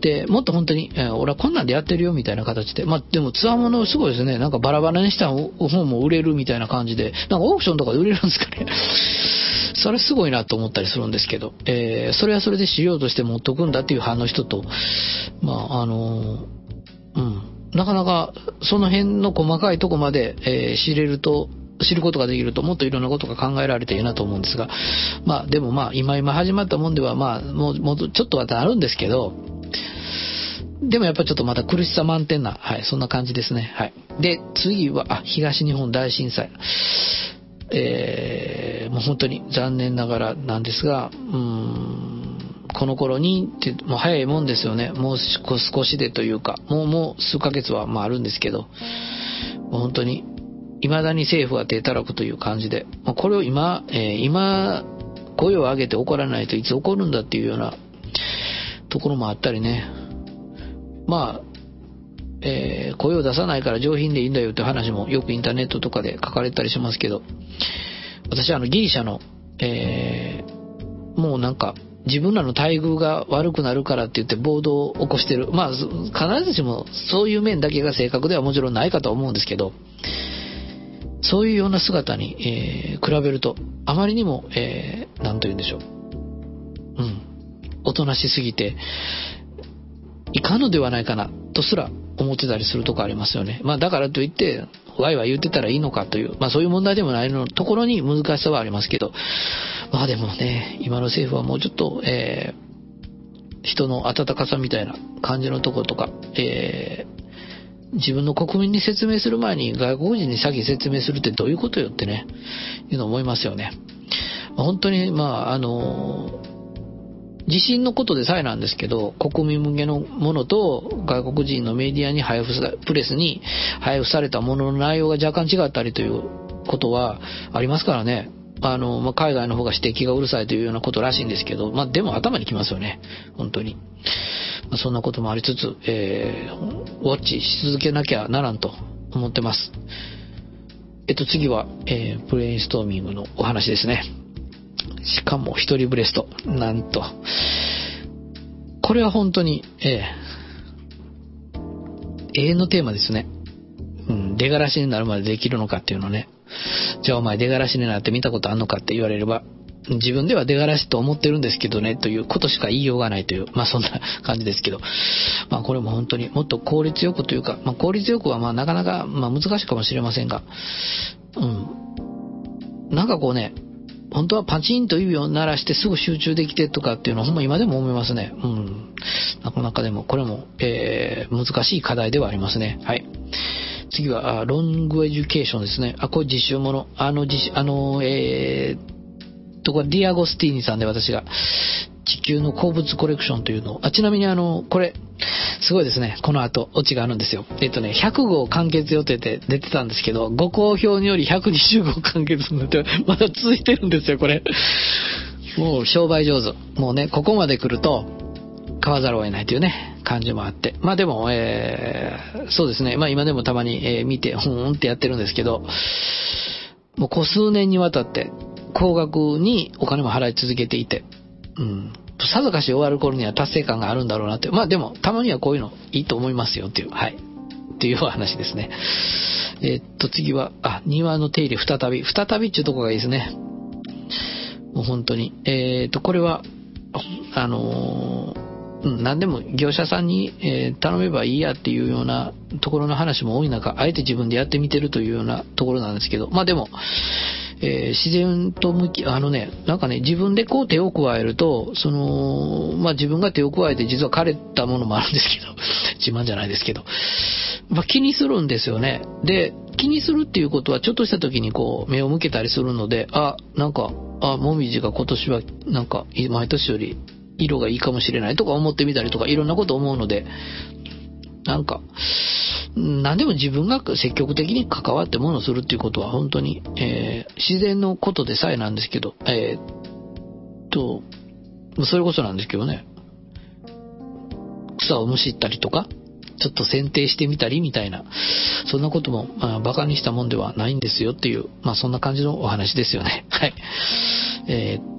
で、もっと本当に、えー、俺はこんなんでやってるよみたいな形で、まあでもツアーものすごいですね。なんかバラバラにした本も売れるみたいな感じで、なんかオークションとかで売れるんですかね。[LAUGHS] それすごいなと思ったりするんですけど、えー、それはそれで資料として持っとくんだっていう派の人と、まああのうん。なかなかその辺の細かいとこまで、えー、知れると知ることができるともっといろんなことが考えられていいなと思うんですが、まあでもまあ今今始まったもんではまあもうちょっとはあるんですけど、でもやっぱりちょっとまた苦しさ満点な、はい、そんな感じですね。はい。で、次は、あ、東日本大震災。えー、もう本当に残念ながらなんですが、うーん、この頃にって、もう早いもんですよね。もう少しでというか、もうもう数ヶ月はまああるんですけど、もう本当に未だに政府は手たらくという感じで、まこれを今、えー、今、声を上げて怒らないといつ起こるんだっていうようなところもあったりね。まあ、えー、声を出さないから上品でいいんだよって話もよくインターネットとかで書かれたりしますけど、私はあのギリシャの、えー、もうなんか自分らの待遇が悪くなるからって言って暴動を起こしてる。まあ、必ずしもそういう面だけが正確ではもちろんないかとは思うんですけど、そういうような姿に、えー、比べると、あまりにも、えー、なんと言うんでしょう。うん。おとなしすぎて、いかんのではないかな、とすら思ってたりするとこありますよね。まあだからといって、ワイワイ言ってたらいいのかという、まあそういう問題でもないのところに難しさはありますけど、まあでもね、今の政府はもうちょっと、えー、人の温かさみたいな感じのところとか、えー、自分の国民に説明する前に外国人に先説明するってどういうことよってね、いうの思いますよね。本当に、まあ、あの、地震のことでさえなんですけど、国民向けのものと外国人のメディアに配布さ、プレスに配布されたものの内容が若干違ったりということはありますからね。あの、まあ、海外の方が指摘がうるさいというようなことらしいんですけど、まあ、でも頭にきますよね。本当に。まあ、そんなこともありつつ、えー、ウォッチし続けなきゃならんと思ってます。えっと、次は、えー、ブレインストーミングのお話ですね。しかも一人ブレスト。なんと。これは本当に、えー、永遠のテーマですね。うん、出がらしになるまでできるのかっていうのね。じゃあお前出がらしになって見たことあんのかって言われれば、自分では出がらしと思ってるんですけどね、ということしか言いようがないという、まあそんな感じですけど、まあこれも本当にもっと効率よくというか、まあ効率よくはまあなかなかまあ難しいかもしれませんが、うん。なんかこうね、本当はパチンと指を鳴らしてすぐ集中できてとかっていうのはほんま今でも思いますね。うん。なかなかでもこれも、えー、難しい課題ではありますね。はい。次は、 long education ですね。あ、これ実習もの。あの、実あの、えー、と、これディアゴスティーニさんで私が、地球の鉱物コレクションというのを、あ、ちなみにあの、これ、すごいですね。この後、オチがあるんですよ。えっとね、100号完結予定で出てたんですけど、ご好評により120号完結になって、まだ続いてるんですよ、これ。もう商売上手。もうね、ここまで来ると、買わざるを得ないというね、感じもあって。まあでも、えー、そうですね。まあ今でもたまに、えー、見て、ふーんってやってるんですけど、もうこ数年にわたって、高額にお金も払い続けていて、うん。さぞかし終わる頃には達成感があるんだろうなって。まあでも、たまにはこういうのいいと思いますよっていう、はい。っていう話ですね。えー、っと、次は、あ、庭の手入れ再び。再びっていうとこがいいですね。もう本当に。えー、っと、これは、あの、うん、何でも業者さんに、え、頼めばいいやっていうようなところの話も多い中、あえて自分でやってみてるというようなところなんですけど、まあでも、えー、自然と向き、あのね、なんかね、自分でこう手を加えると、その、まあ自分が手を加えて実は枯れたものもあるんですけど、[LAUGHS] 自慢じゃないですけど、まあ気にするんですよね。で、気にするっていうことはちょっとした時にこう目を向けたりするので、あ、なんか、あ、もみじが今年はなんか毎年より色がいいかもしれないとか思ってみたりとかいろんなこと思うので、なんか、何でも自分が積極的に関わってものをするっていうことは本当に、えー、自然のことでさえなんですけど、えー、と、それこそなんですけどね、草をむしったりとか、ちょっと剪定してみたりみたいな、そんなことも、まあ、馬鹿にしたもんではないんですよっていう、まあそんな感じのお話ですよね。はい。えー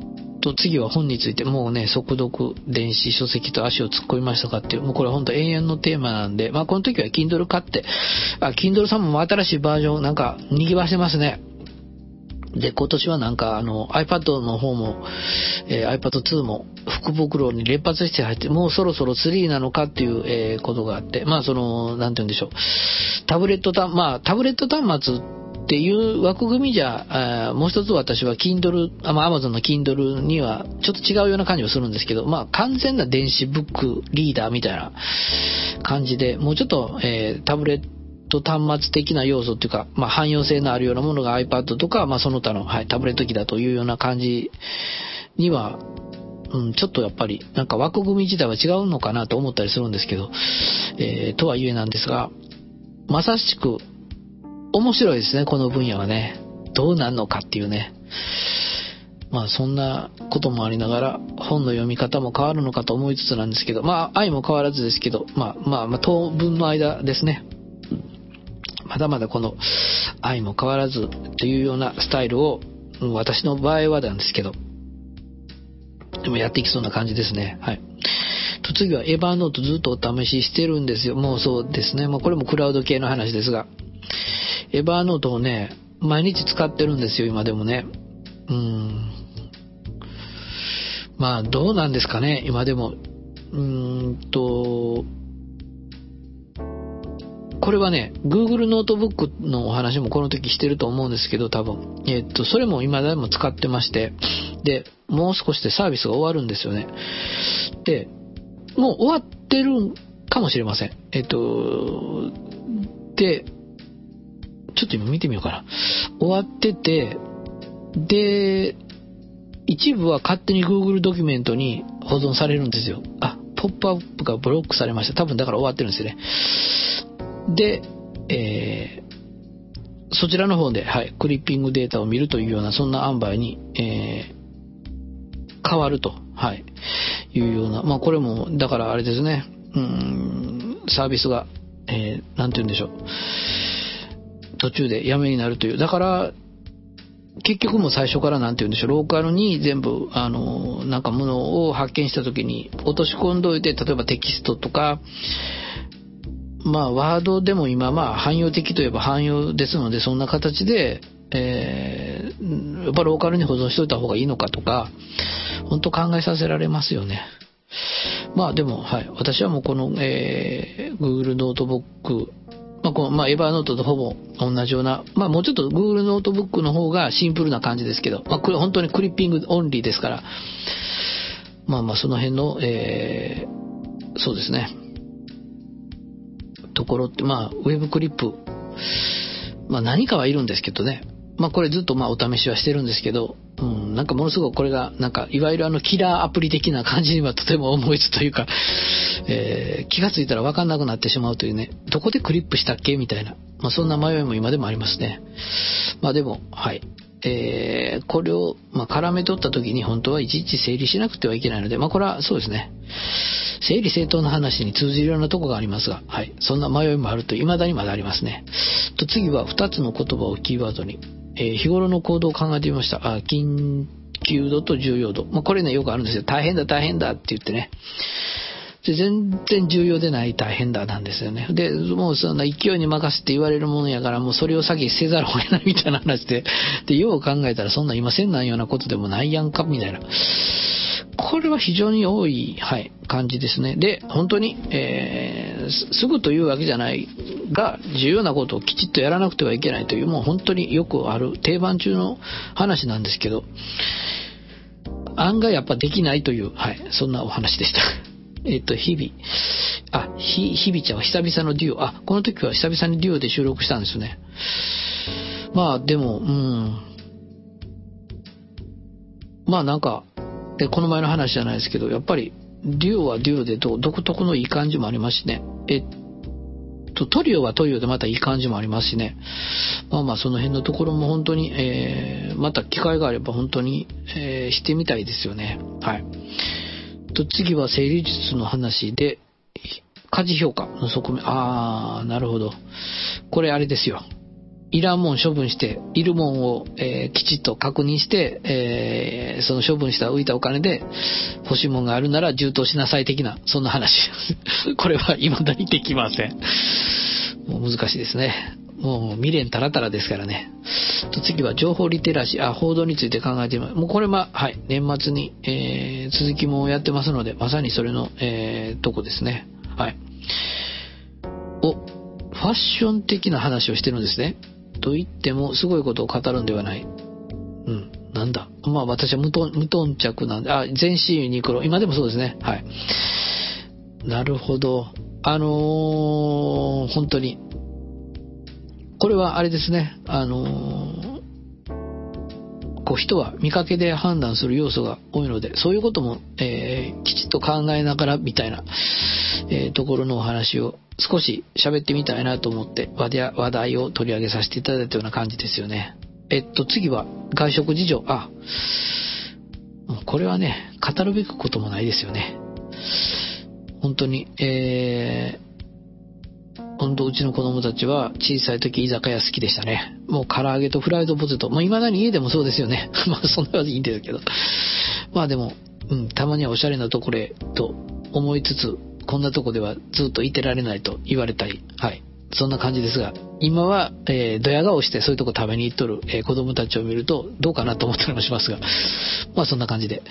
と、次は本について、もうね、速読、電子書籍と足を突っ込みましたかっていう、もうこれ本当永遠のテーマなんで、まあこの時は Kindle 買って、あ、Kindle さんも新しいバージョンなんか賑わしてますね。で、今年はなんかあの iPad の方も、えー、iPad 2も福袋に連発して入って、もうそろそろ3なのかっていう、えー、ことがあって、まあその、なんて言うんでしょう。タブレット端、まあタブレット端末っていう枠組みじゃ、あもう一つ私は Kindle、あま、Amazon の Kindle にはちょっと違うような感じがするんですけど、まあ、完全な電子ブックリーダーみたいな感じで、もうちょっと、えー、タブレット端末的な要素っていうか、まあ、汎用性のあるようなものが iPad とか、まあ、その他の、はい、タブレット機だというような感じには、うん、ちょっとやっぱり、なんか枠組み自体は違うのかなと思ったりするんですけど、えー、とはいえなんですが、まさしく面白いですね、この分野はね。どうなんのかっていうね。まあそんなこともありながら、本の読み方も変わるのかと思いつつなんですけど、まあ愛も変わらずですけど、まあまあ、まあ、当分の間ですね。まだまだこの愛も変わらずっていうようなスタイルを、私の場合はなんですけど、でもやっていきそうな感じですね。はい。と次はエヴァーノートずっとお試ししてるんですよ。もうそうですね。まあこれもクラウド系の話ですが。エバーノートをね、毎日使ってるんですよ、今でもね。うん。まあ、どうなんですかね、今でも。うーんと、これはね、Google ノートブックのお話もこの時してると思うんですけど、多分。えっと、それも今でも使ってまして、で、もう少しでサービスが終わるんですよね。で、もう終わってるかもしれません。えっと、で、ちょっと今見てみようかな。終わってて、で、一部は勝手に Google ドキュメントに保存されるんですよ。あ、ポップアップがブロックされました。多分だから終わってるんですよね。で、えー、そちらの方で、はい、クリッピングデータを見るというような、そんな塩梅に、えー、変わると、はい、いうような、まあこれも、だからあれですね、うん、サービスが、えー、なんて言うんでしょう。途中でやめになるという。だから、結局も最初から何て言うんでしょう、ローカルに全部、あの、なんかものを発見した時に落とし込んどいて、例えばテキストとか、まあ、ワードでも今、まあ、汎用的といえば汎用ですので、そんな形で、えー、やっぱローカルに保存しといた方がいいのかとか、本当考えさせられますよね。まあでも、はい。私はもうこの、えー、Google ノートブックまあ、この、まあ、 Evernote とほぼ同じような、まあ、もうちょっと Google ノートブックの方がシンプルな感じですけど、まあ、これ本当にクリッピングオンリーですから、まあまあ、その辺の、えー、そうですね、ところって、まあ、ウェブクリップ、まあ、何かはいるんですけどね、まあ、これずっとまあ、お試しはしてるんですけど、うん、なんかものすごくこれが、なんか、いわゆるあの、キラーアプリ的な感じにはとても思いつというか、えー、気がついたらわかんなくなってしまうというね、どこでクリップしたっけ？みたいな、まあ、そんな迷いも今でもありますね。まあでも、はい。えー、これを、まあ、絡め取った時に本当はいちいち整理しなくてはいけないので、まあ、これはそうですね。整理整頓の話に通じるようなとこがありますが、はい。そんな迷いもあると、未だにまだありますね。と、次は2つの言葉をキーワードに、えー、日頃の行動を考えてみました。あ、緊急度と重要度。まあ、これね、よくあるんですよ。大変だ、大変だって言ってね。で全然重要でない大変だなんですよね。で、もうそんな勢いに任せて言われるものやから、もうそれを先せざるを得ないみたいな話で、で、よう考えたらそんな今せんなんようなことでもないやんか、みたいな。これは非常に多い、はい、感じですね。で、本当に、えー、すぐというわけじゃないが、重要なことをきちっとやらなくてはいけないという、もう本当によくある定番中の話なんですけど、案外やっぱできないという、はい、そんなお話でした。[LAUGHS] えっ、と、日々。あ、ひ、日々ちゃんは久々のデュオ。あ、この時は久々にデュオで収録したんですね。まあ、でも、うん。まあなんか、で、この前の話じゃないですけど、やっぱり、デュオはデュオで独特のいい感じもありますしね。えっと、トリオはトリオでまたいい感じもありますしね。まあまあ、その辺のところも本当に、えー、また機会があれば本当に、えー、してみたいですよね。はい。と、次は整理術の話で、家事評価の側面。あー、なるほど。これあれですよ。いらんもん処分して、いるもんを、えー、きちっと確認して、えー、その処分した浮いたお金で欲しいもんがあるなら充当しなさい的な、そんな話。[LAUGHS] これは未だにできません。もう難しいですね。もう未練たらたらですからね。と次は情報リテラシー、あ、報道について考えてみます。もうこれは、はい、年末に、えー、続きもやってますので、まさにそれの、えー、とこですね。はい。お、ファッション的な話をしてるんですね。と言っても、すごいことを語るんではない。うん、なんだ。まあ私は無頓無頓着なんで、あ、全身ユニクロ。今でもそうですね。はい。なるほど。あのー、本当に、これはあれですね、あのー、こう人は見かけで判断する要素が多いので、そういうことも、えー、きちっと考えながらみたいな、えー、ところのお話を少し喋ってみたいなと思って話題を取り上げさせていただいたような感じですよね。えっと、次は外食事情。あ、これはね、語るべくこともないですよね。本当に、えー、本当うちの子供たちは小さい時居酒屋好きでしたね。もう唐揚げとフライドポテト。もう未だに家でもそうですよね。[LAUGHS] まあそんなはいいんですけど。まあでも、うん、たまにはおしゃれなところへと思いつつ、こんなとこではずっといてられないと言われたり、はい。そんな感じですが、今は、えー、ドヤ顔してそういうとこ食べに行っとる、えー、子供たちを見ると、どうかなと思ったりもしますが、まあそんな感じで。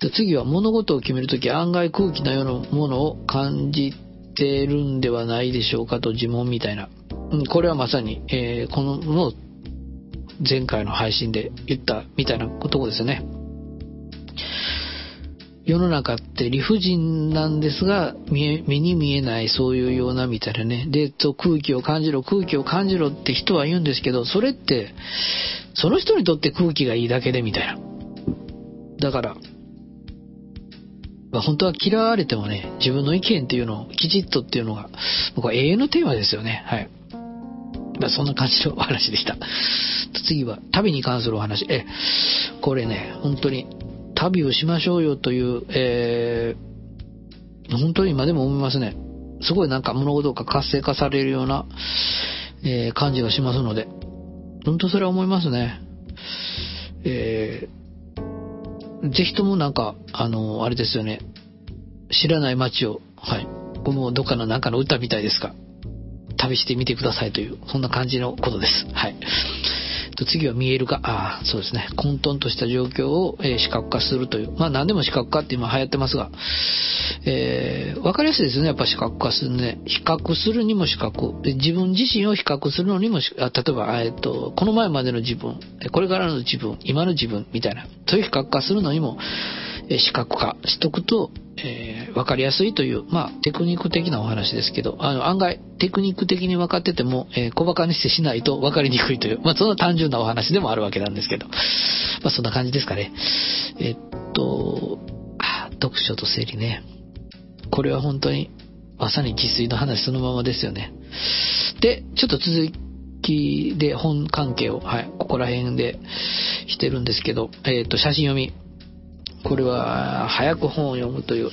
で次は物事を決めるとき案外空気のようなものを感じてるんではないでしょうかと自問みたいな。うん、これはまさに、えー、このの前回の配信で言ったみたいなことですよね。世の中って理不尽なんですが、目に見えないそういうようなみたいなね。で、と空気を感じろ、空気を感じろって人は言うんですけど、それって、その人にとって空気がいいだけでみたいな。だから、まあ、本当は嫌われてもね、自分の意見っていうのをきちっとっていうのが、僕は永遠のテーマですよね。はい。まあ、そんな感じのお話でした。[LAUGHS] 次は、旅に関するお話。え、これね、本当に、旅をしましょうよという、えー、本当に今でも思いますね。すごいなんか物事が活性化されるような、えー、感じがしますので、本当それは思いますね。えー、ぜひともなんか、あの、あれですよね。知らない街を、はい。これもどっかのなんかの歌みたいですか。旅してみてくださいという、そんな感じのことです。はい。と次は見えるか。ああ、そうですね。混沌とした状況を、えー、視覚化するという。まあ何でも視覚化って今流行ってますが、えー、わかりやすいですね。やっぱ視覚化するね。比較するにも視覚。自分自身を比較するのにも、あ例えば、えっと、この前までの自分、これからの自分、今の自分みたいな。そういう比較化するのにも、視覚化しとくと、えー、分かりやすいという、まあ、テクニック的なお話ですけど、あの、案外、テクニック的に分かってても、えー、小馬鹿にしてしないと分かりにくいという、まあ、そんな単純なお話でもあるわけなんですけど、まあ、そんな感じですかね。えっと、あ、読書と整理ね。これは本当に、まさに自炊の話そのままですよね。で、ちょっと続きで本関係を、はい、ここら辺でしてるんですけど、えっと、写真読み。これは、早く本を読むという。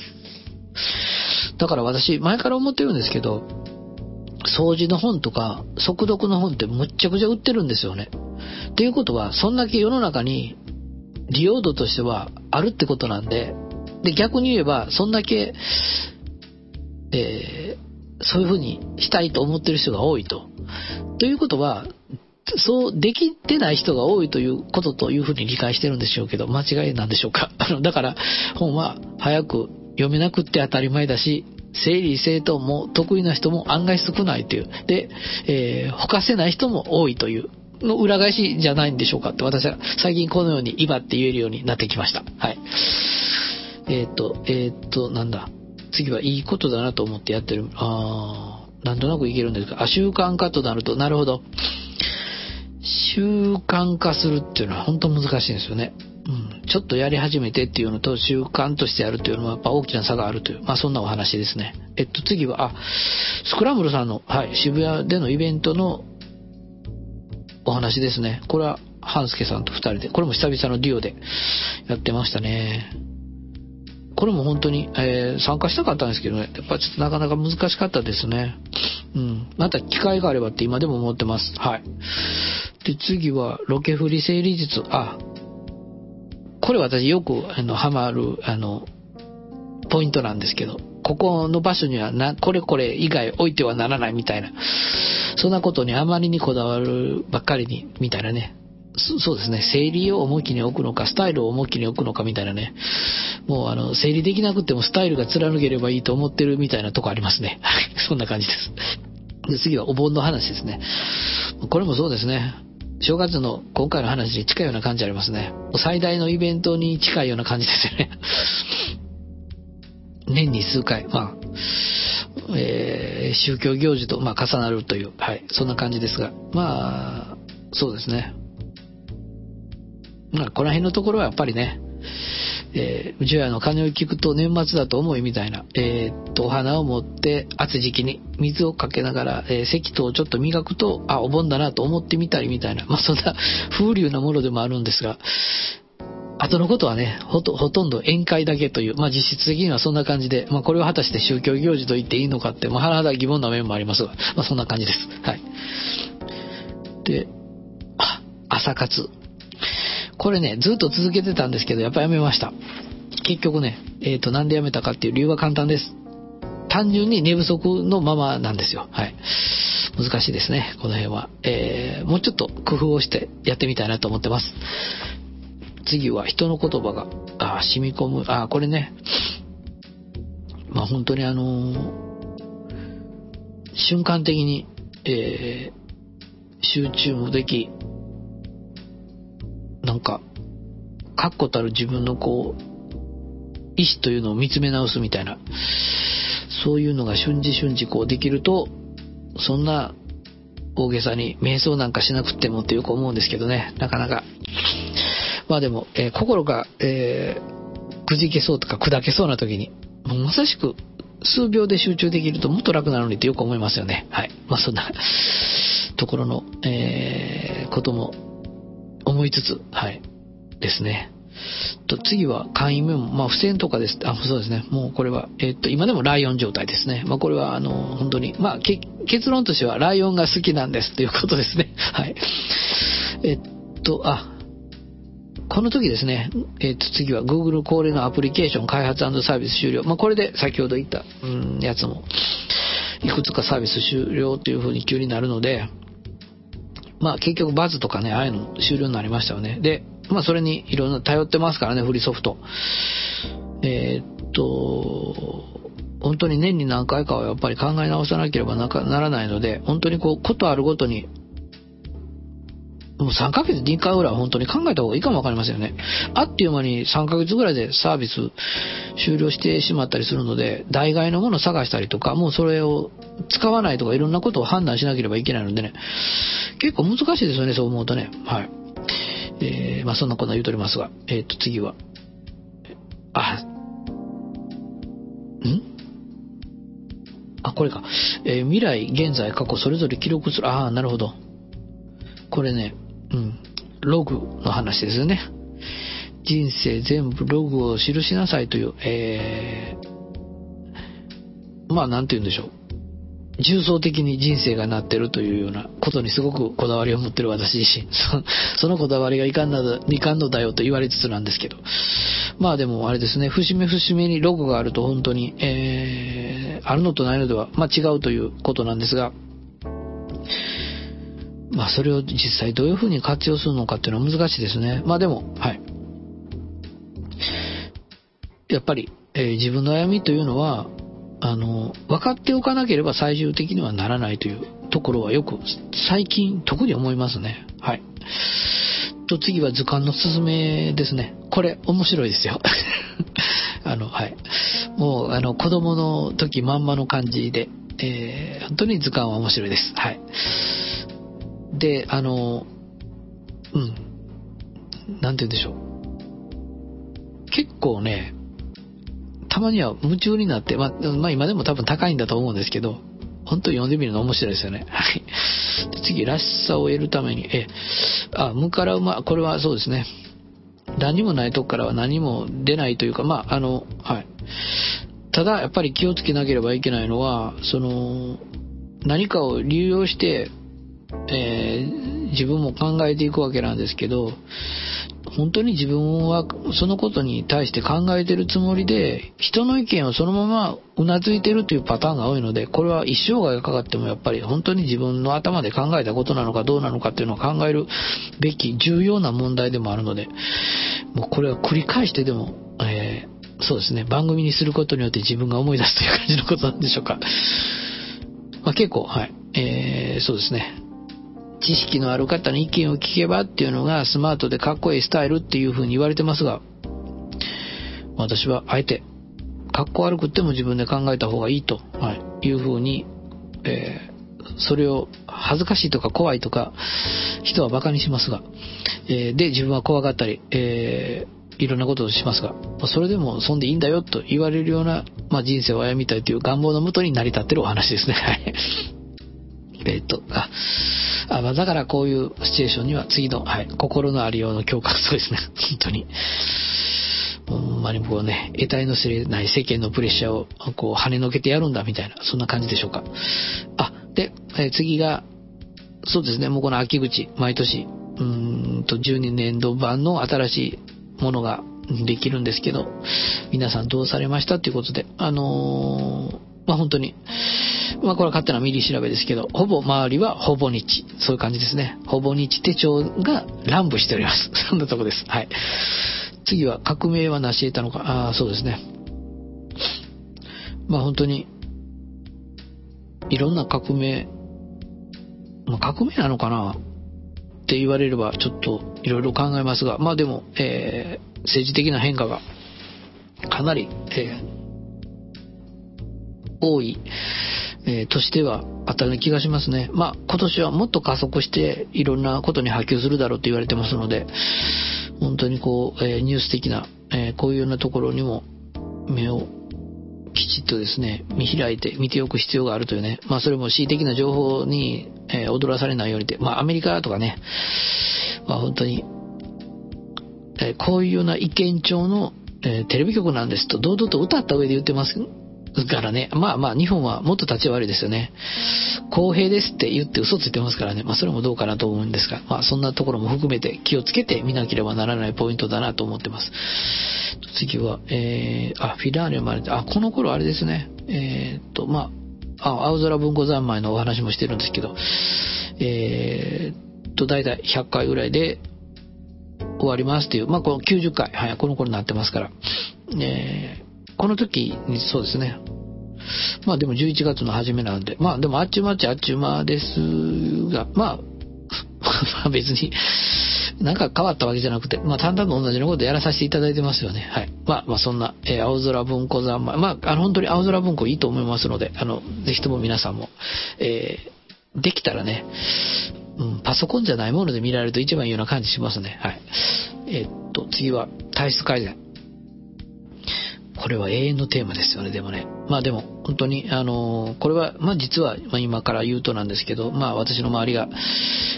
だから私、前から思ってるんですけど、掃除の本とか、速読の本ってむっちゃくちゃ売ってるんですよね。っていうことは、そんだけ世の中に利用度としてはあるってことなんで、で、逆に言えば、そんだけ、えー、そういうふうにしたいと思ってる人が多いと。ということは、そうできてない人が多いということというふうに理解してるんでしょうけど、間違いなんでしょうか？[LAUGHS] あの、だから本は早く読めなくって当たり前だし、整理整頓も得意な人も案外少ないという。で、えー、ほかせない人も多いという。の裏返しじゃないんでしょうかって私は最近このように今って言えるようになってきました。はい。えっ、ー、と、えっ、ー、と、なんだ？次はいいことだなと思ってやってる。あー、なんとなくいけるんですが、あ、習慣化となると、なるほど。習慣化するっていうのは本当難しいんですよね。うん、ちょっとやり始めてっていうのと習慣としてやるというのはやっぱ大きな差があるという、まあそんなお話ですね。えっと次は、あ、スクランブルさんの、はい、渋谷でのイベントのお話ですね。これは、半助さんと二人で、これも久々のデュオでやってましたね。これも本当に、えー、参加したかったんですけどね、やっぱちょっとなかなか難しかったですね。うん。また機会があればって今でも思ってます。はい。で、次は、ロケ振り整理術。あ、これ私よく、あの、ハマる、あの、ポイントなんですけど、ここの場所にはな、これこれ以外置いてはならないみたいな、そんなことにあまりにこだわるばっかりに、みたいなね。そうですね、整理を重きに置くのか、スタイルを重きに置くのかみたいなね。もうあの、整理できなくてもスタイルが貫ければいいと思ってるみたいなとこありますね。はい、そんな感じです。で、次はお盆の話ですね。これもそうですね。正月の今回の話に近いような感じありますね。最大のイベントに近いような感じですよね。[LAUGHS] 年に数回、まあ、えー、宗教行事と、まあ、重なるという、はい、そんな感じですが、まあ、そうですね。まあ、この辺のところはやっぱりね、えー、宇宙屋の鐘を聞くと年末だと思いみたいな、えー、っと、お花を持って暑い時期に水をかけながら、えー、石灯をちょっと磨くと、あ、お盆だなと思ってみたりみたいな、まあそんな風流なものでもあるんですが、後のことはね、ほと、ほとんど宴会だけという、まあ実質的にはそんな感じで、まあこれを果たして宗教行事と言っていいのかって、まあ甚だ疑問な面もありますが、まあそんな感じです。はい。で、あ、朝活。これね、ずっと続けてたんですけど、やっぱやめました。結局ね、えっ、ー、と、なんでやめたかっていう理由は簡単です。単純に寝不足のままなんですよ。はい。難しいですね、この辺は。えー、もうちょっと工夫をしてやってみたいなと思ってます。次は人の言葉が、あ染み込む。あこれね、まあ本当にあのー、瞬間的に、えー、集中もでき、なんか、確固たる自分のこう、意志というのを見つめ直すみたいな、そういうのが瞬時瞬時こうできると、そんな大げさに瞑想なんかしなくてもってよく思うんですけどね、なかなか。まあでも、えー、心が、えー、くじけそうとか砕けそうな時に、もうまさしく数秒で集中できるともっと楽なのにってよく思いますよね。はい。まあそんなところの、えー、ことも思いつつ、はい。ですね。と次は会員メモ、まあ、付箋とかです。あ、そうですね。もうこれは、えっと、今でもライオン状態ですね。まあ、これは、あの、本当に、まあ、結論としては、ライオンが好きなんですということですね。[LAUGHS] はい。えっと、あ、この時ですね、えっと、次は Google 恒例のアプリケーション開発サービス終了。まあ、これで先ほど言った、うん、やつも、いくつかサービス終了という風に急になるので、まあ結局バズとかね、ああいうの終了になりましたよね。で、まあそれにいろんな頼ってますからね、フリーソフト。えー、っと、本当に年に何回かはやっぱり考え直さなければならないので、本当にこう、ことあるごとにもう3ヶ月に1回ぐらいは本当に考えた方がいいかもわかりませんよね。あっという間に3ヶ月ぐらいでサービス終了してしまったりするので、代替のものを探したりとか、もうそれを使わないとかいろんなことを判断しなければいけないのでね、結構難しいですよね、そう思うとね。はい。えー、まあそんなことは言うとりますが、えっ、ー、と次は、あ、ん？あ、これか。えー、未来、現在、過去、それぞれ記録する。ああ、なるほど。これね、うん、ログの話ですね。人生全部ログを記しなさいという、えー、まあなんて言うんでしょう。重層的に人生がなってるというようなことにすごくこだわりを持ってる私自身。[LAUGHS] そのこだわりがいかんのだいかんのだよと言われつつなんですけど。まあでもあれですね、節目節目にログがあると本当に、えー、あるのとないのでは、まあ違うということなんですが、まあそれを実際どういうふうに活用するのかっていうのは難しいですね。まあでも、はい。やっぱり、えー、自分の悩みというのは、あの、分かっておかなければ最終的にはならないというところはよく最近特に思いますね。はい。と次は図鑑のすすめですね。これ面白いですよ。[LAUGHS] あの、はい。もう、あの、子供の時まんまの感じで、えー、本当に図鑑は面白いです。はい。で、あの、うん。なんて言うんでしょう。結構ね、たまには夢中になって、まあ、まあ、今でも多分高いんだと思うんですけど、本当に読んでみるの面白いですよね。[LAUGHS] はい。次、らしさを得るために、え、あ、無から馬、これはそうですね。何もないとこからは何も出ないというか、まあ、あの、はい。ただ、やっぱり気をつけなければいけないのは、その、何かを利用して、えー、自分も考えていくわけなんですけど、本当に自分はそのことに対して考えてるつもりで、人の意見をそのままうなずいてるというパターンが多いので、これは一生涯がかかってもやっぱり本当に自分の頭で考えたことなのかどうなのかっていうのを考えるべき重要な問題でもあるので、もうこれは繰り返してでも、えー、そうですね、番組にすることによって自分が思い出すという感じのことなんでしょうか。まあ、結構、はい。えー、そうですね。知識のある方の意見を聞けばっていうのがスマートでかっこいいスタイルっていう風に言われてますが、私はあえて、かっこ悪くっても自分で考えた方がいいと、はい、いう風に、えー、それを恥ずかしいとか怖いとか、人は馬鹿にしますが、えー、で、自分は怖がったり、えー、いろんなことをしますが、それでもそんでいいんだよと言われるような、まあ、人生を歩みたいという願望のもとに成り立ってるお話ですね。はい。[LAUGHS] えっと、あ、あま、だからこういうシチュエーションには次の、はい、心のありようの共感そうですね。[LAUGHS] 本当に。ほんまにこうね、得体の知れない世間のプレッシャーをこう跳ねのけてやるんだみたいな、そんな感じでしょうか。あ、で、えー、次が、そうですね、もうこの秋口、毎年、うんと12年度版の新しいものができるんですけど、皆さんどうされましたということで、あのー、まあ本当に、まあこれは勝手なミリ調べですけど、ほぼ周りはほぼ日。そういう感じですね。ほぼ日手帳が乱舞しております。[LAUGHS] そんなとこです。はい。次は革命は成し得たのか。ああ、そうですね。まあ本当に、いろんな革命、まあ、革命なのかな？って言われればちょっといろいろ考えますが、まあでも、えー、政治的な変化がかなり、えー、多い、えー、としてはあったような気がしますね。まあ、今年はもっと加速していろんなことに波及するだろうと言われてますので、本当にこう、えー、ニュース的な、えー、こういうようなところにも目をきちっとですね、見開いて見ておく必要があるというね、まあそれも恣意的な情報に、えー、踊らされないようにって、まあアメリカとかね、まあ本当に、えー、こういうような意見調の、えー、テレビ局なんですと堂々と歌った上で言ってますからね、まあまあ日本はもっと立ち悪いですよね。公平ですって言って嘘ついてますからね、まあそれもどうかなと思うんですが、まあそんなところも含めて気をつけて見なければならないポイントだなと思ってます。次は、えー、あ、フィラーレ生まれて、あ、この頃あれですね、えー、っと、まあ、あ、青空文庫三昧のお話もしてるんですけど、えー、っと、だいたい100回ぐらいで終わりますっていう、まあこの90回、はい、この頃になってますから、えーこの時にそうですね。まあでも11月の初めなんで、まあでもあっちゅうまっちゃあっちゅうまですが、まあ、まあ別に、なんか変わったわけじゃなくて、まあ単々と同じようなことやらさせていただいてますよね。はい。まあまあそんな、えー、青空文庫三昧。まあ、あの本当に青空文庫いいと思いますので、あの、ぜひとも皆さんも、えー、できたらね、うん、パソコンじゃないもので見られると一番いいような感じしますね。はい。えー、っと、次は体質改善。これは永遠のテーマですよね、でもね。まあでも、本当に、あのこれは、まあ実は、ま今から言うとなんですけど、まあ私の周りが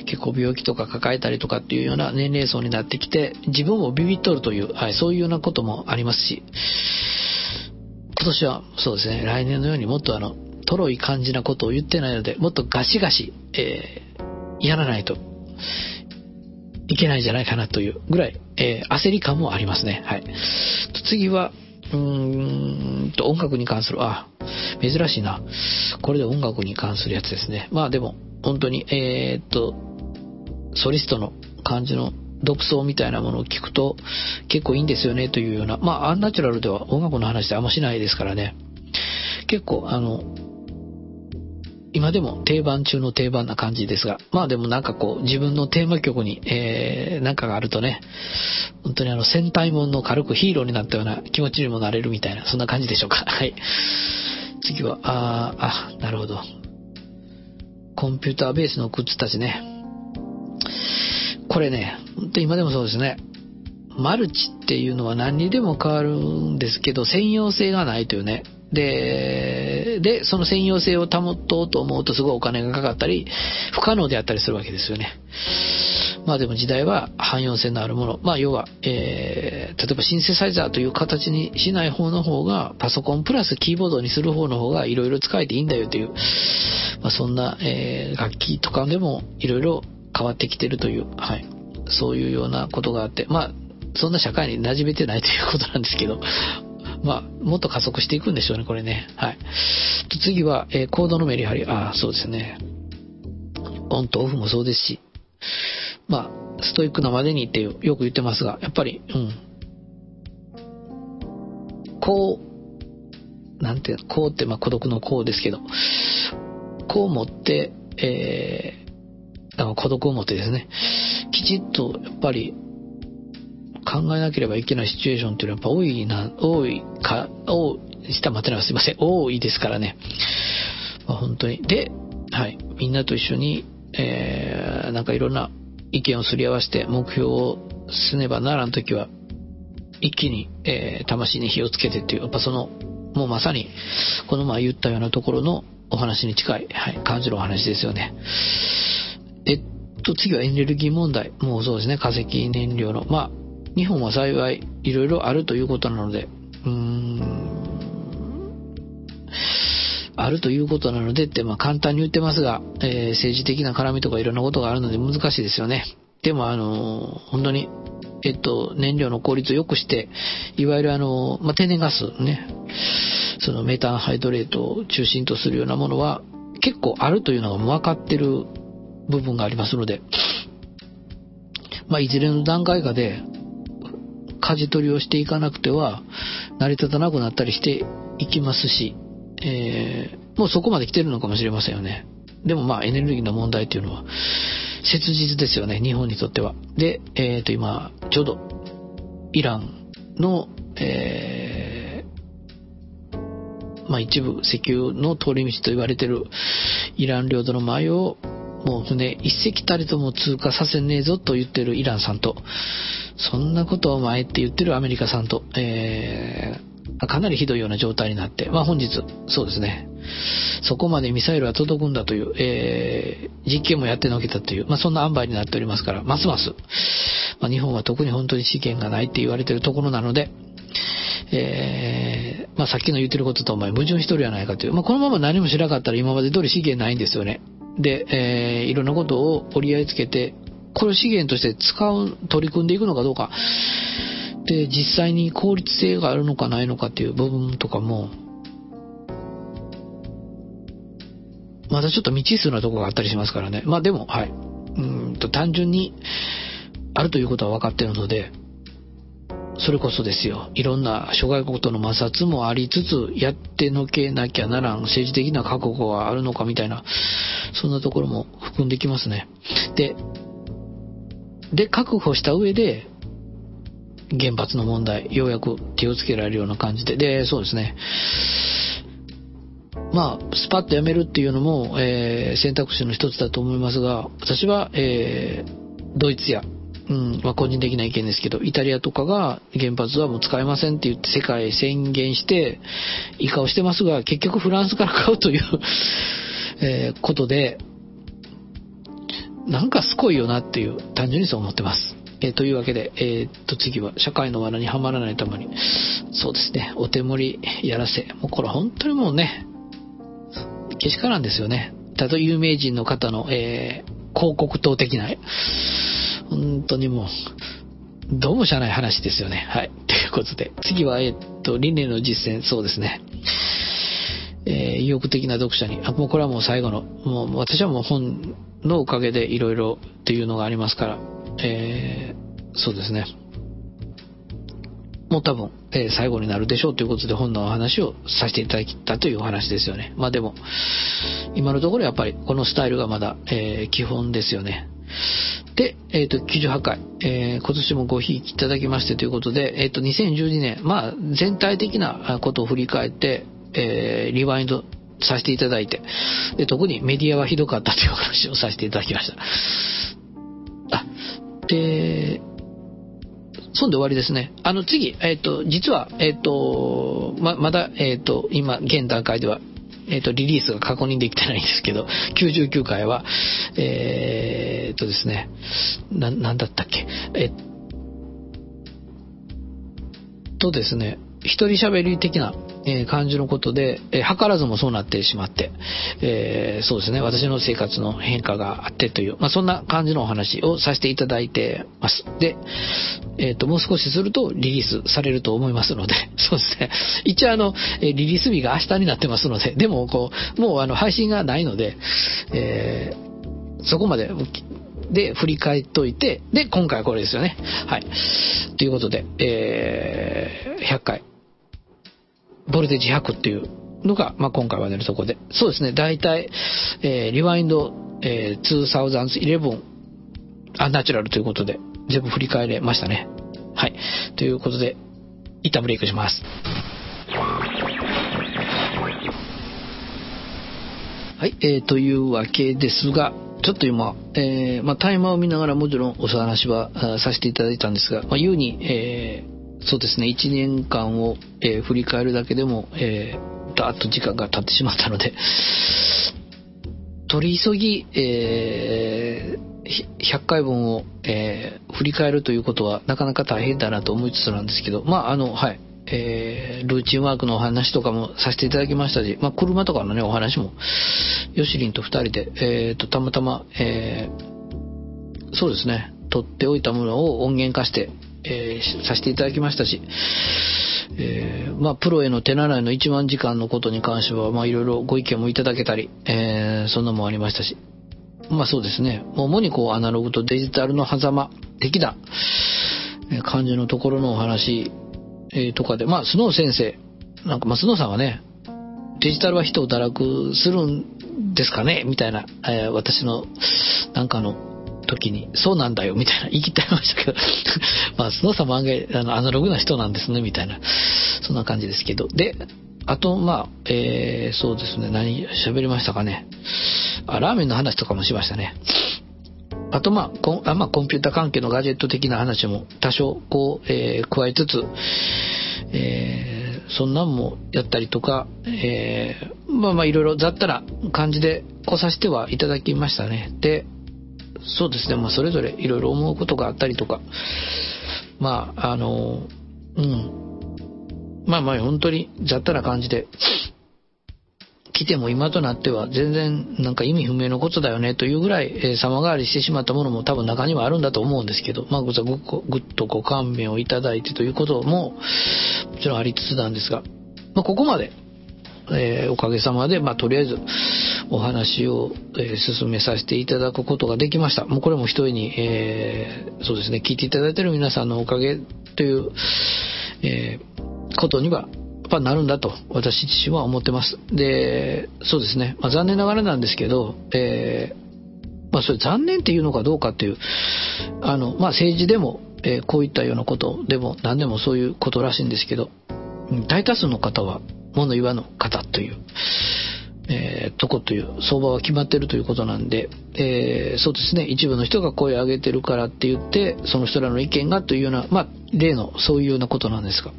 結構病気とか抱えたりとかっていうような年齢層になってきて、自分をビビっとるという、はい、そういうようなこともありますし、今年はそうですね、来年のようにもっとあの、とろい感じなことを言ってないので、もっとガシガシ、えー、やらないといけないんじゃないかなというぐらい、えー、焦り感もありますね。はい。次は、うーんと、音楽に関する、あ、珍しいな。これで音楽に関するやつですね。まあでも、本当に、えー、っと、ソリストの感じの独奏みたいなものを聞くと結構いいんですよねというような、まあ、アンナチュラルでは音楽の話ってあんましないですからね。結構、あの、今でも定番中の定番な感じですが、まあでもなんかこう自分のテーマ曲に、えー、なんかがあるとね、本当にあの戦隊もの軽くヒーローになったような気持ちにもなれるみたいな、そんな感じでしょうか。[LAUGHS] はい。次は、ああ、なるほど。コンピューターベースの靴たちね。これね、本当今でもそうですね。マルチっていうのは何にでも変わるんですけど、専用性がないというね。で、で、その専用性を保とうと思うとすごいお金がかかったり、不可能であったりするわけですよね。まあでも時代は汎用性のあるもの。まあ要は、えー、例えばシンセサイザーという形にしない方の方が、パソコンプラスキーボードにする方の方がいろいろ使えていいんだよという、まあそんな、えー、楽器とかでもいろいろ変わってきてるという、はい。そういうようなことがあって、まあ、そんな社会に馴染めてないということなんですけど、まあ、もっと加速していくんでしょうね、これね。はい。次は、えー、コードのメリハリ。ああ、そうですね。オンとオフもそうですし、まあ、ストイックなまでにってよく言ってますが、やっぱり、うん。こう、なんていうの、こうって、まあ、孤独のこうですけど、こう持って、えー、孤独を持ってですね、きちっと、やっぱり、考えなければいけないシチュエーションっていうのはやっぱ多いな、多いか、多い、下待てないすいません、多いですからね。まあ、本当に。で、はい、みんなと一緒に、えー、なんかいろんな意見をすり合わせて目標を進ねばならんときは、一気に、えー、魂に火をつけてっていう、やっぱその、もうまさに、この前言ったようなところのお話に近い、はい、感じるお話ですよね。えっと、次はエネルギー問題。もうそうですね、化石燃料の。まあ、日本は幸いいろいろあるということなので、うーん、あるということなのでって、まあ簡単に言ってますが、えー、政治的な絡みとかいろんなことがあるので難しいですよね。でもあの、本当に、えっと、燃料の効率を良くして、いわゆるあの、まあ、天然ガスね、そのメタンハイドレートを中心とするようなものは結構あるというのが分かってる部分がありますので、まあ、いずれの段階かで、舵取りをしていかなくては成り立たなくなったりしていきますし、えー、もうそこまで来てるのかもしれませんよね。でもまあエネルギーの問題っていうのは切実ですよね、日本にとっては。で、えっ、ー、と今、ちょうどイランの、えー、まあ一部石油の通り道と言われてるイラン領土の前をもう船一隻たりとも通過させねえぞと言ってるイランさんと、そんなことを前って言ってるアメリカさんと、えー、かなりひどいような状態になって、まあ本日、そうですね、そこまでミサイルは届くんだという、えー、実験もやってのけたという、まあそんな塩梅になっておりますから、ますます、まあ日本は特に本当に資源がないって言われてるところなので、えー、まあさっきの言ってることとお前矛盾しとるやないかという、まあこのまま何もしなかったら今まで通り資源ないんですよね。で、えー、いろんなことを折り合いつけて、これを資源として使う、取り組んでいくのかどうか。で、実際に効率性があるのかないのかっていう部分とかも、まだちょっと未知数なとこがあったりしますからね。まあでも、はい。うんと、単純に、あるということは分かってるので、それこそですよ。いろんな諸外国との摩擦もありつつ、やってのけなきゃならん政治的な覚悟があるのかみたいな、そんなところも含んできますね。で、で、確保した上で、原発の問題、ようやく手をつけられるような感じで、で、そうですね。まあ、スパッとやめるっていうのも、えー、選択肢の一つだと思いますが、私は、えー、ドイツや、うん、まあ、個人的な意見ですけど、イタリアとかが原発はもう使えませんって言って世界宣言して、以下をしてますが、結局フランスから買うというえー、ことで、なんかすごいよなっていう、単純にそう思ってます。えー、というわけで、えー、っと次は社会の罠にはまらないために、そうですね、お手盛りやらせ。もうこれ本当にもうね、けしからんですよね。たと有名人の方の、えー、広告塔的な、本当にもう、どうもしゃない話ですよね。はい。ということで、次は、えー、っと、理念の実践、そうですね。えー、意欲的な読者に、あ、もうこれはもう最後の、もう私はもう本のおかげでいろいろっていうのがありますから、えー、そうですね。もう多分、えー、最後になるでしょうということで本のお話をさせていただいたというお話ですよね。まあでも、今のところやっぱりこのスタイルがまだ、えー、基本ですよね。で、えっ、ー、と、98回、えー、今年もごひいきいただきましてということで、えっ、ー、と、2012年、まあ、全体的なことを振り返って、えー、リワインドさせていただいて、で、特にメディアはひどかったという話をさせていただきました。あ、で、そんで終わりですね。あの次、えっ、ー、と、実は、えっ、ー、と、ま、まだ、えっ、ー、と、今、現段階では、えっ、と、リリースが確認できてないんですけど、99回は、えっとですね、な、なんだったっけ、えっとですね、一人喋り的な、え感じのことで、え、図らずもそうなってしまって、えー、そうですね、私の生活の変化があってという、まあ、そんな感じのお話をさせていただいてます。で、えっ、ー、と、もう少しするとリリースされると思いますので、[LAUGHS] そうですね、一応あの、リリース日が明日になってますので、でもこう、もうあの、配信がないので、えそこまでで、振り返っといて、で、今回はこれですよね。はい。ということで、えー、100回。ボルテージ100っていうのが、まあ、今回は出るとこで。そうですね、大体、えー、リワインド、えー、2011アンナチュラルということで、全部振り返れましたね。はい。ということで、一旦ブレイクします。はい、えー、というわけですが、ちょっと今、えー、まあ、タイマーを見ながらもちろんお話はさせていただいたんですが、まあ、うに、えそうですね、1年間を、えー、振り返るだけでも、えー、だーっと時間が経ってしまったので、取り急ぎ、えー、100回分を、えー、振り返るということはなかなか大変だなと思いつつなんですけど、まあ、あの、はい、えー、ルーチンワークのお話とかもさせていただきましたし、まあ、車とかのね、お話も、ヨシリンと2人で、えー、と、たまたま、えー、そうですね、取っておいたものを音源化して、えー、させていただきましたし、えー、まあ、プロへの手習いの1万時間のことに関しては、まあ、いろいろご意見もいただけたり、えー、そんなもありましたし、まあそうですね、主にこう、アナログとデジタルの狭間的な感じのところのお話、えー、とかで、まあ、スノー先生、なんか、まあ、スノーさんはね、デジタルは人を堕落するんですかねみたいな、えー、私の、なんかの、時に、そうなんだよ、みたいな言い切ってましたけど [LAUGHS] まあ、スノーさんも案外、あの、アナログな人なんですね、みたいな、そんな感じですけど。で、あと、まあ、えー、そうですね、何喋りましたかね。あ、ラーメンの話とかもしましたね。あとまあコンあ、まあ、コンピュータ関係のガジェット的な話も多少こう、えー、加えつつ、えー、そんなんもやったりとか、えー、まあまあいろいろ雑多な感じで来させてはいただきましたね。で、そうですね、まあそれぞれいろいろ思うことがあったりとか、まああの、うん、まあまあ本当に雑多な感じで、来ても今となっては全然なんか意味不明のことだよねというぐらい、え、様変わりしてしまったものも多分中にはあるんだと思うんですけど、まあ、ぐっとご勘弁をいただいてということももちろんありつつなんですが、まあ、ここまで、えー、おかげさまで、まあ、とりあえずお話を、えー、進めさせていただくことができました。もうこれも一人に、えー、そうですね、聞いていただいている皆さんのおかげという、えことにはやっぱなるんだと私自身は思ってます。で、そうですね。まあ、残念ながらなんですけど、え、まあそれ残念っていうのかどうかっていう、あの、まあ政治でも、え、こういったようなことでも何でもそういうことらしいんですけど、大多数の方は物言わぬ方という、えー、とこという相場は決まってるということなんで、えー、そうですね。一部の人が声を上げてるからって言ってその人らの意見がというようなまあ例のそういうようなことなんですが、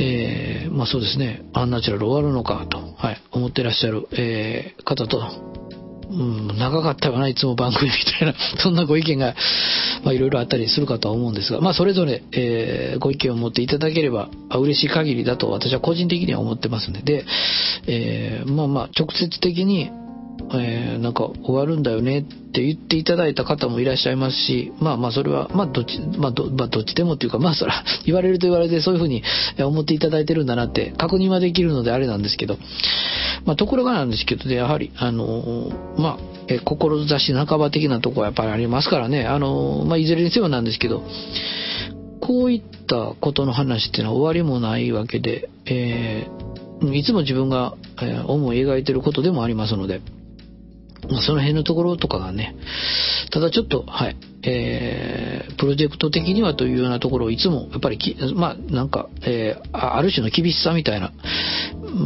えー、まあそうですね、アンナチュラル終わるのかと、はい、思ってらっしゃる、えー、方と、うん、長かったよな、いつも番組みたいな、[LAUGHS] そんなご意見が、まあいろいろあったりするかとは思うんですが、まあそれぞれ、えー、ご意見を持っていただければ、嬉しい限りだと私は個人的には思ってますので、えー、まあまあ直接的に、えー、なんか終わるんだよねって言っていただいた方もいらっしゃいますし、まあまあそれは、まあどっち、まあど、まあ、どっちでもっていうか、まあそら、[LAUGHS] 言われると言われてそういうふうに思っていただいてるんだなって確認はできるのであれなんですけど、まあところがなんですけどね、やはり、あの、まあ、え志半ば的なとこはやっぱりありますからね、あの、まあいずれにせよなんですけど、こういったことの話っていうのは終わりもないわけで、えー、いつも自分が、え、思い描いてることでもありますので、まあ、その辺のところとかがね、ただちょっと、はい、えー、プロジェクト的にはというようなところをいつも、やっぱりき、まあ、なんか、えー、ある種の厳しさみたいな、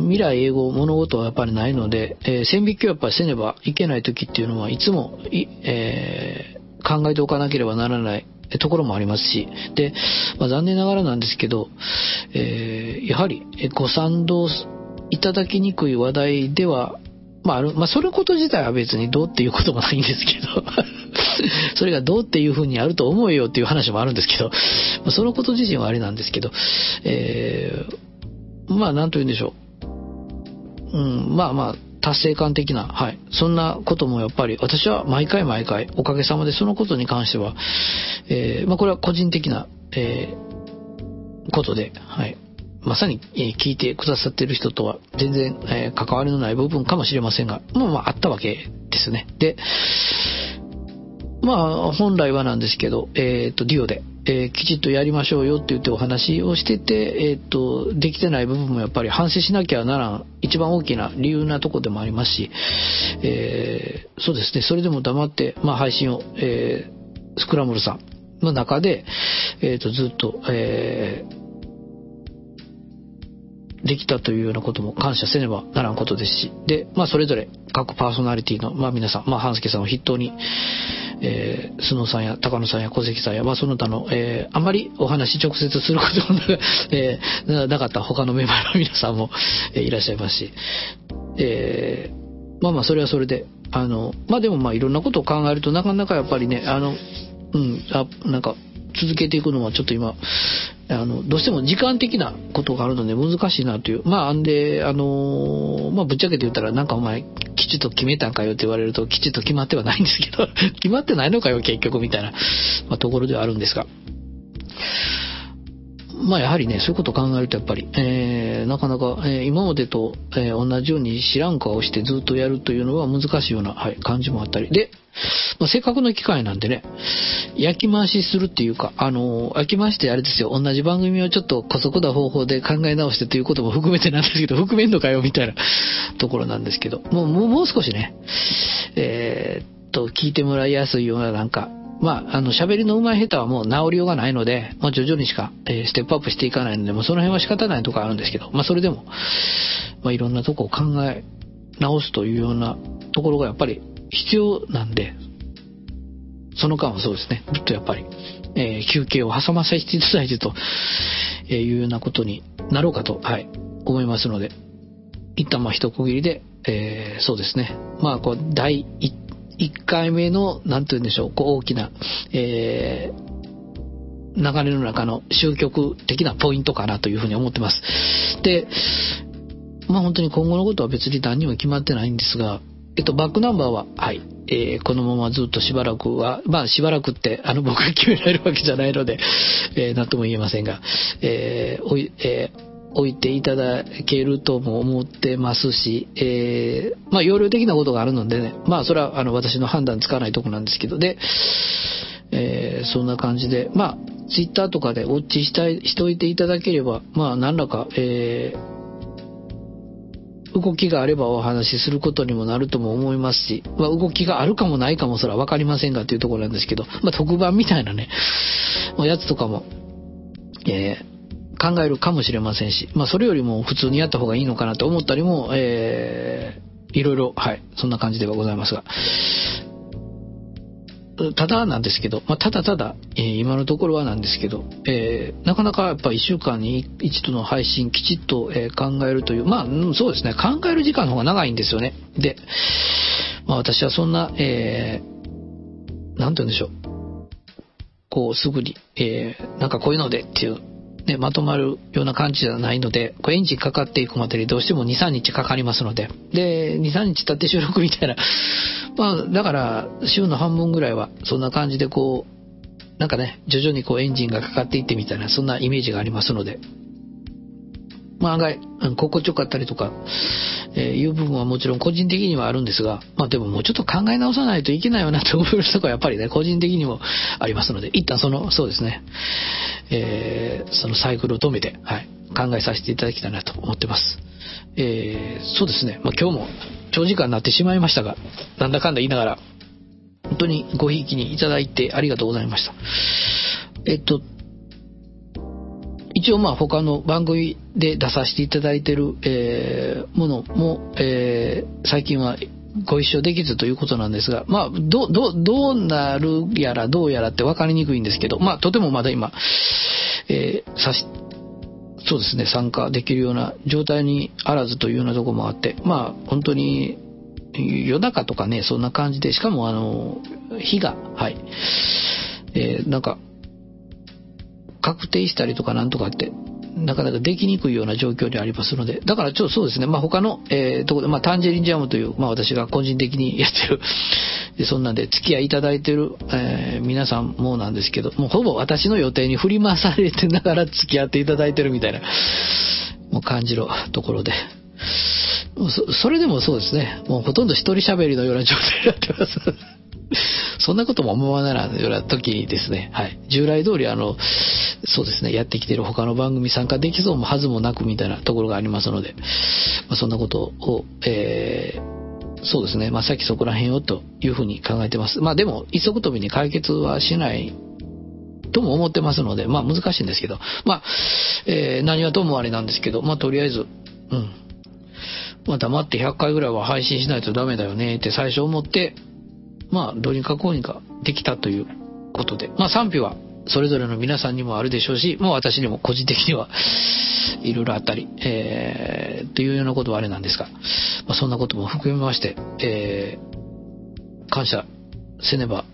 未来英語、物事はやっぱりないので、えー、線引きをやっぱりせねばいけない時っていうのは、いつも、いえー、考えておかなければならないところもありますし、で、まあ、残念ながらなんですけど、えー、やはりご賛同いただきにくい話題ではまあ、ある、まあ、そのこと自体は別にどうっていうこともないんですけど [LAUGHS] それがどうっていうふうにあると思うよっていう話もあるんですけど、まあ、そのこと自身はあれなんですけど、えー、まあ、なんと言うんでしょう。うん、まあまあ、達成感的な、はい。そんなこともやっぱり、私は毎回毎回、おかげさまでそのことに関しては、えー、まあこれは個人的な、えー、ことで、はい。まさに、え聞いてくださってる人とは全然、え関わりのない部分かもしれませんが、まあまああったわけですね。で、まあ本来はなんですけど、えっ、と、デュオで、えー、きちっとやりましょうよって言ってお話をしてて、えっ、と、できてない部分もやっぱり反省しなきゃならん、一番大きな理由なとこでもありますし、え、そうですね、それでも黙って、まあ配信を、えー、スクランブルさんの中で、えっ、と、ずっと、えー、できたというようなことも感謝せねばならんことですし、で、まあそれぞれ各パーソナリティの、まあ皆さん、まあ半助さんを筆頭に、えー、須野さんや高野さんや小関さんや、まあその他の、えー、あんまりお話直接することもな, [LAUGHS] えー、なかった他のメンバーの皆さんも、えー、いらっしゃいますし、えー、まあまあそれはそれで、あの、まあでもまあいろんなことを考えるとなかなかやっぱりね、あの、うん、あ、なんか続けていくのはちょっと今、あの、どうしても時間的なことがあるので難しいなという。まあ、んで、あのまあ、ぶっちゃけて言ったら、なんかお前、きちっと決めたんかよって言われると、きちっと決まってはないんですけど、[LAUGHS] 決まってないのかよ、結局、みたいな、まあ、ところではあるんですが。まあやはりね、そういうことを考えるとやっぱり、えー、なかなか、えー、今までと、えー、同じように知らん顔をしてずっとやるというのは難しいような、はい、感じもあったり。で、まあ、せっかくの機会なんでね、焼き回しするっていうか、あの、焼き回してあれですよ、同じ番組をちょっと古速な方法で考え直してということも含めてなんですけど、含めんのかよみたいな [LAUGHS] ところなんですけど、もうもう少しね、えー、っと、聞いてもらいやすいようななんか、まあ、あの、喋りの上手い下手はもう治りようがないので、まあ、徐々にしか、えー、ステップアップしていかないので、もうその辺は仕方ないとこあるんですけど、まあ、それでも、まあ、いろんなとこを考え直すというようなところがやっぱり必要なんで、その間はそうですね、ずっとやっぱり、えー、休憩を挟ませていただいてというようなことになろうかと、はい、思いますので、一旦まあ一区切りで、えー、そうですね、まあこう、第1回目の、なんて言うんでしょう、こう大きな、えー、流れの中の終局的なポイントかなというふうに思ってます。で、まあ本当に今後のことは別に何にも決まってないんですが、えっと、バックナンバーは、はい、えー、このままずっとしばらくは、まあしばらくって、あの僕が決められるわけじゃないので、えー、とも言えませんが、えー、おい、えー置いていただけるとも思ってますし、えー、まあ、容量的なことがあるのでね、まあ、それは、あの、私の判断つかないとこなんですけど、で、えー、そんな感じで、まあ、ツイッターとかでウォッチしたい、していていただければ、まあ、何らか、えー、動きがあればお話しすることにもなるとも思いますし、まあ、動きがあるかもないかもそれは分かりませんがというところなんですけど、まあ、特番みたいなね、やつとかも、えー、考えるかもしれませんし、まあ、それよりも普通にやった方がいいのかなと思ったりも、えー、いろいろ、はい、そんな感じではございますが、ただなんですけど、まあ、ただただ、えー、今のところはなんですけど、えー、なかなかやっぱ1週間に一度の配信きちっと、えー、考えるという、まあ、そうですね、考える時間の方が長いんですよね。で、まあ、私はそんな、えー、て言うんでしょう。こう、すぐに、えー、なんかこういうのでっていうね、まとまるような感じじゃないので、これエンジンかかっていくまでにどうしても2、3日かかりますので、で、2、3日経って収録みたいな、[LAUGHS] まあ、だから、週の半分ぐらいは、そんな感じでこう、なんかね、徐々にこうエンジンがかかっていってみたいな、そんなイメージがありますので、まあ案外、心地よかったりとか、えー、いう部分はもちろん個人的にはあるんですが、まあでももうちょっと考え直さないといけないよなと思うとこはやっぱりね、個人的にもありますので、一旦その、そうですね、えー、そのサイクルを止めて、はい、考えさせていただきたいなと思ってます。えー、そうですね、まあ今日も長時間になってしまいましたが、なんだかんだ言いながら、本当にごひいきにいただいてありがとうございました。えっと、一応まあ他の番組で出させていただいてる、えー、ものも、えー、最近はご一緒できずということなんですが、まあ、ど、ど、どうなるやらどうやらって分かりにくいんですけど、まあ、とてもまだ今、えー、さし、そうですね、参加できるような状態にあらずというようなとこもあって、まあ、本当に、夜中とかね、そんな感じで、しかもあの、日が、はい、えー、なんか、確定したりとかなんとかって、なかなかできにくいような状況にありますので、だからちょっとそうですね、まあ他の、えー、ところで、まあタンジェリンジャムという、まあ私が個人的にやってる、[LAUGHS] そんなんで付き合いいただいてる、えー、皆さんもなんですけど、もうほぼ私の予定に振り回されてながら付き合っていただいてるみたいな、もう感じるところで。そそれでもそうですね、もうほとんど一人喋りのような状態になってます。[LAUGHS] そんなことも思わないような時にですね、はい。従来通りあの、そうですね、やってきてる他の番組参加できそうもはずもなくみたいなところがありますので、まあ、そんなことを、えー、そうですね、まあ、さっきそこら辺をというふうに考えてます。まあでも、一足飛びに解決はしないとも思ってますので、まあ難しいんですけど、まあ、えー、何はともあれなんですけど、まあとりあえず、うん。まあ黙って100回ぐらいは配信しないとダメだよねって最初思って、まあどうにかこうにかできたということで、まあ賛否はそれぞれの皆さんにもあるでしょうし、もう私にも個人的には [LAUGHS] いろいろあったり、えー、というようなことはあれなんですが、まあ、そんなことも含めまして、えー、感謝せねば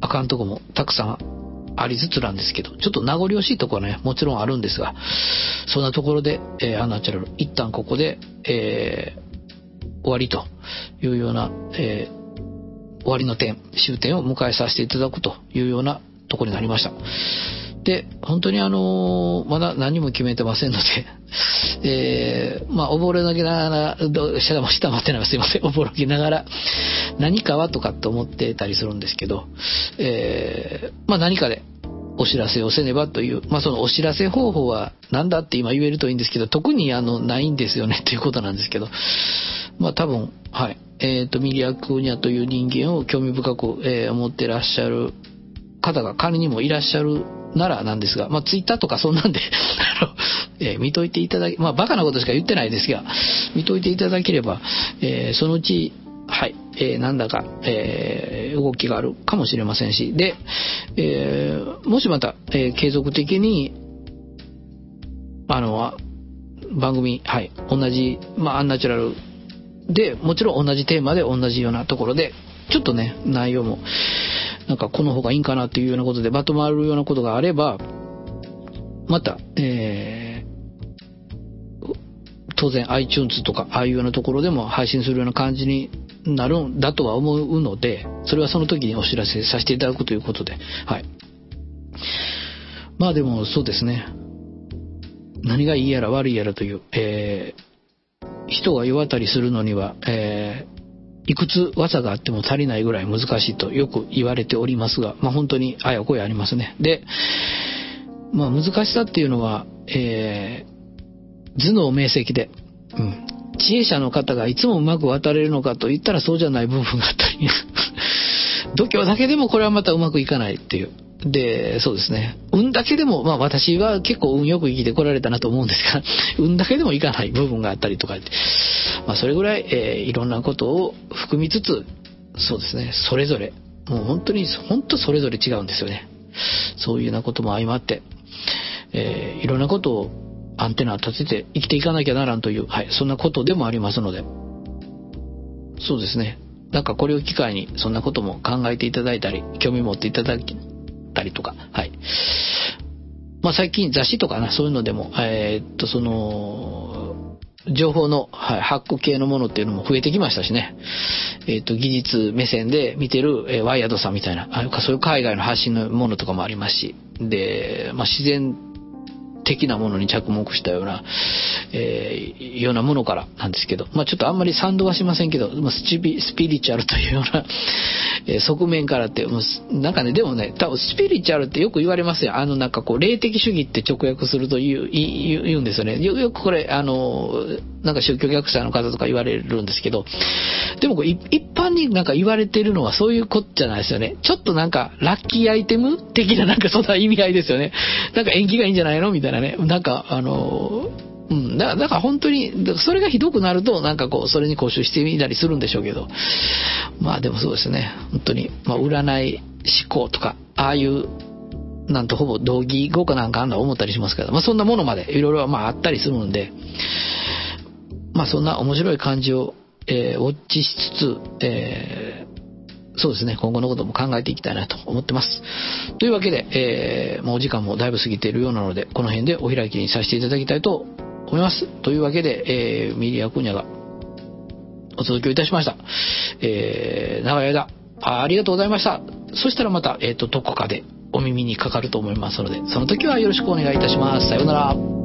あかんとこもたくさんありつつなんですけど、ちょっと名残惜しいとこはね、もちろんあるんですが、そんなところで、えー、アナチュラル、一旦ここで、えー、終わりというような、えー、終わりの点、終点を迎えさせていただくというようなとこになりました。で、本当にあのまだ何も決めてませんので [LAUGHS] えー、まあ、溺れながら、下も下もってないすいません、おぼろきながら、何かはとかって思ってたりするんですけど、えー、まあ何かでお知らせをせねばという、まあそのお知らせ方法は何だって今言えるといいんですけど、特にあの、ないんですよねっていうことなんですけど、まあ多分、はい、えっ、ー、と、ミリア・クーニャという人間を興味深く、えー、思ってらっしゃる方が仮にもいらっしゃるならなんですが、まあ、ツイッターとかそんなんで、[LAUGHS] えー、見といていただき、まあ、バカなことしか言ってないですが、見といていただければ、えー、そのうち、はい、えーなんだか、えー動きがあるかもしれませんし、で、えーもしまた、えー継続的に、あの、番組、はい、同じ、まあ、アンナチュラルで、もちろん同じテーマで同じようなところで、ちょっとね、内容も、なんかこの方がいいんかなっていうようなことでまとまるようなことがあれば、また、えー当然 iTunes とかああいうようなところでも配信するような感じになるんだとは思うので、それはその時にお知らせさせていただくということで、はい。まあでもそうですね。何がいいやら悪いやらという、えー人が世渡りするのには、えーいくつ技があっても足りないぐらい難しいとよく言われておりますが、まあ本当にあやこやありますね。で、まあ難しさっていうのは、えー頭脳明晰で、うん。知恵者の方がいつもうまく渡れるのかと言ったらそうじゃない部分があったり、[LAUGHS] 度胸だけでもこれはまたうまくいかないっていう。で、そうですね。運だけでも、まあ私は結構運よく生きてこられたなと思うんですが、[LAUGHS] 運だけでもいかない部分があったりとかって、まあそれぐらい、えーいろんなことを含みつつ、そうですね、それぞれ、もう本当に、本当それぞれ違うんですよね。そういうようなことも相まって、えーいろんなことをアンテナを立てて生きていかなきゃならんという、はい、そんなことでもありますので、そうですね。なんかこれを機会にそんなことも考えていただいたり、興味持っていただいたりとか、はい。まあ最近雑誌とかな、そういうのでも、えーっと、その、情報の、はい、発行系のものっていうのも増えてきましたしね。えーっと、技術目線で見てる、えーワイヤードさんみたいな、あそういう海外の発信のものとかもありますし、で、まあ自然的なものに着目したような、えーようなものからなんですけど、まあちょっとあんまり賛同はしませんけど、まあ、スチビスピリチュアルというような、[LAUGHS] え側面からって、もうなんかね、でもね、多分スピリチュアルってよく言われますよ。あのなんかこう、霊的主義って直訳すると言う言うんですよね。よよくこれ、あの、なんか宗教学者の方とか言われるんですけど、でもこれ一一般になんか言われてるのはそういうことじゃないですよね。ちょっとなんかラッキーアイテム的ななんかそんな意味合いですよね。なんか縁起がいいんじゃないのみたいなね。なんかあの、うん、だだから本当に、それがひどくなると、なんかこう、それに固執してみたりするんでしょうけど、まあでもそうですね、本当に、まあ占い、思考とか、ああいう、なんとほぼ同義語かなんかあんな思ったりしますけど、まあそんなものまでいろいろまああったりするんで、まあそんな面白い感じを、えーウォッチしつつ、えそうですね、今後のことも考えていきたいなと思ってます。というわけで、えーもうお時間もだいぶ過ぎているようなので、この辺でお開きにさせていただきたいと思います。というわけで、えーミリア・クニャがお届けをいたしました。えー長い間あ、ありがとうございました。そしたらまた、えっ、と、どこかでお耳にかかると思いますので、その時はよろしくお願いいたします。さようなら。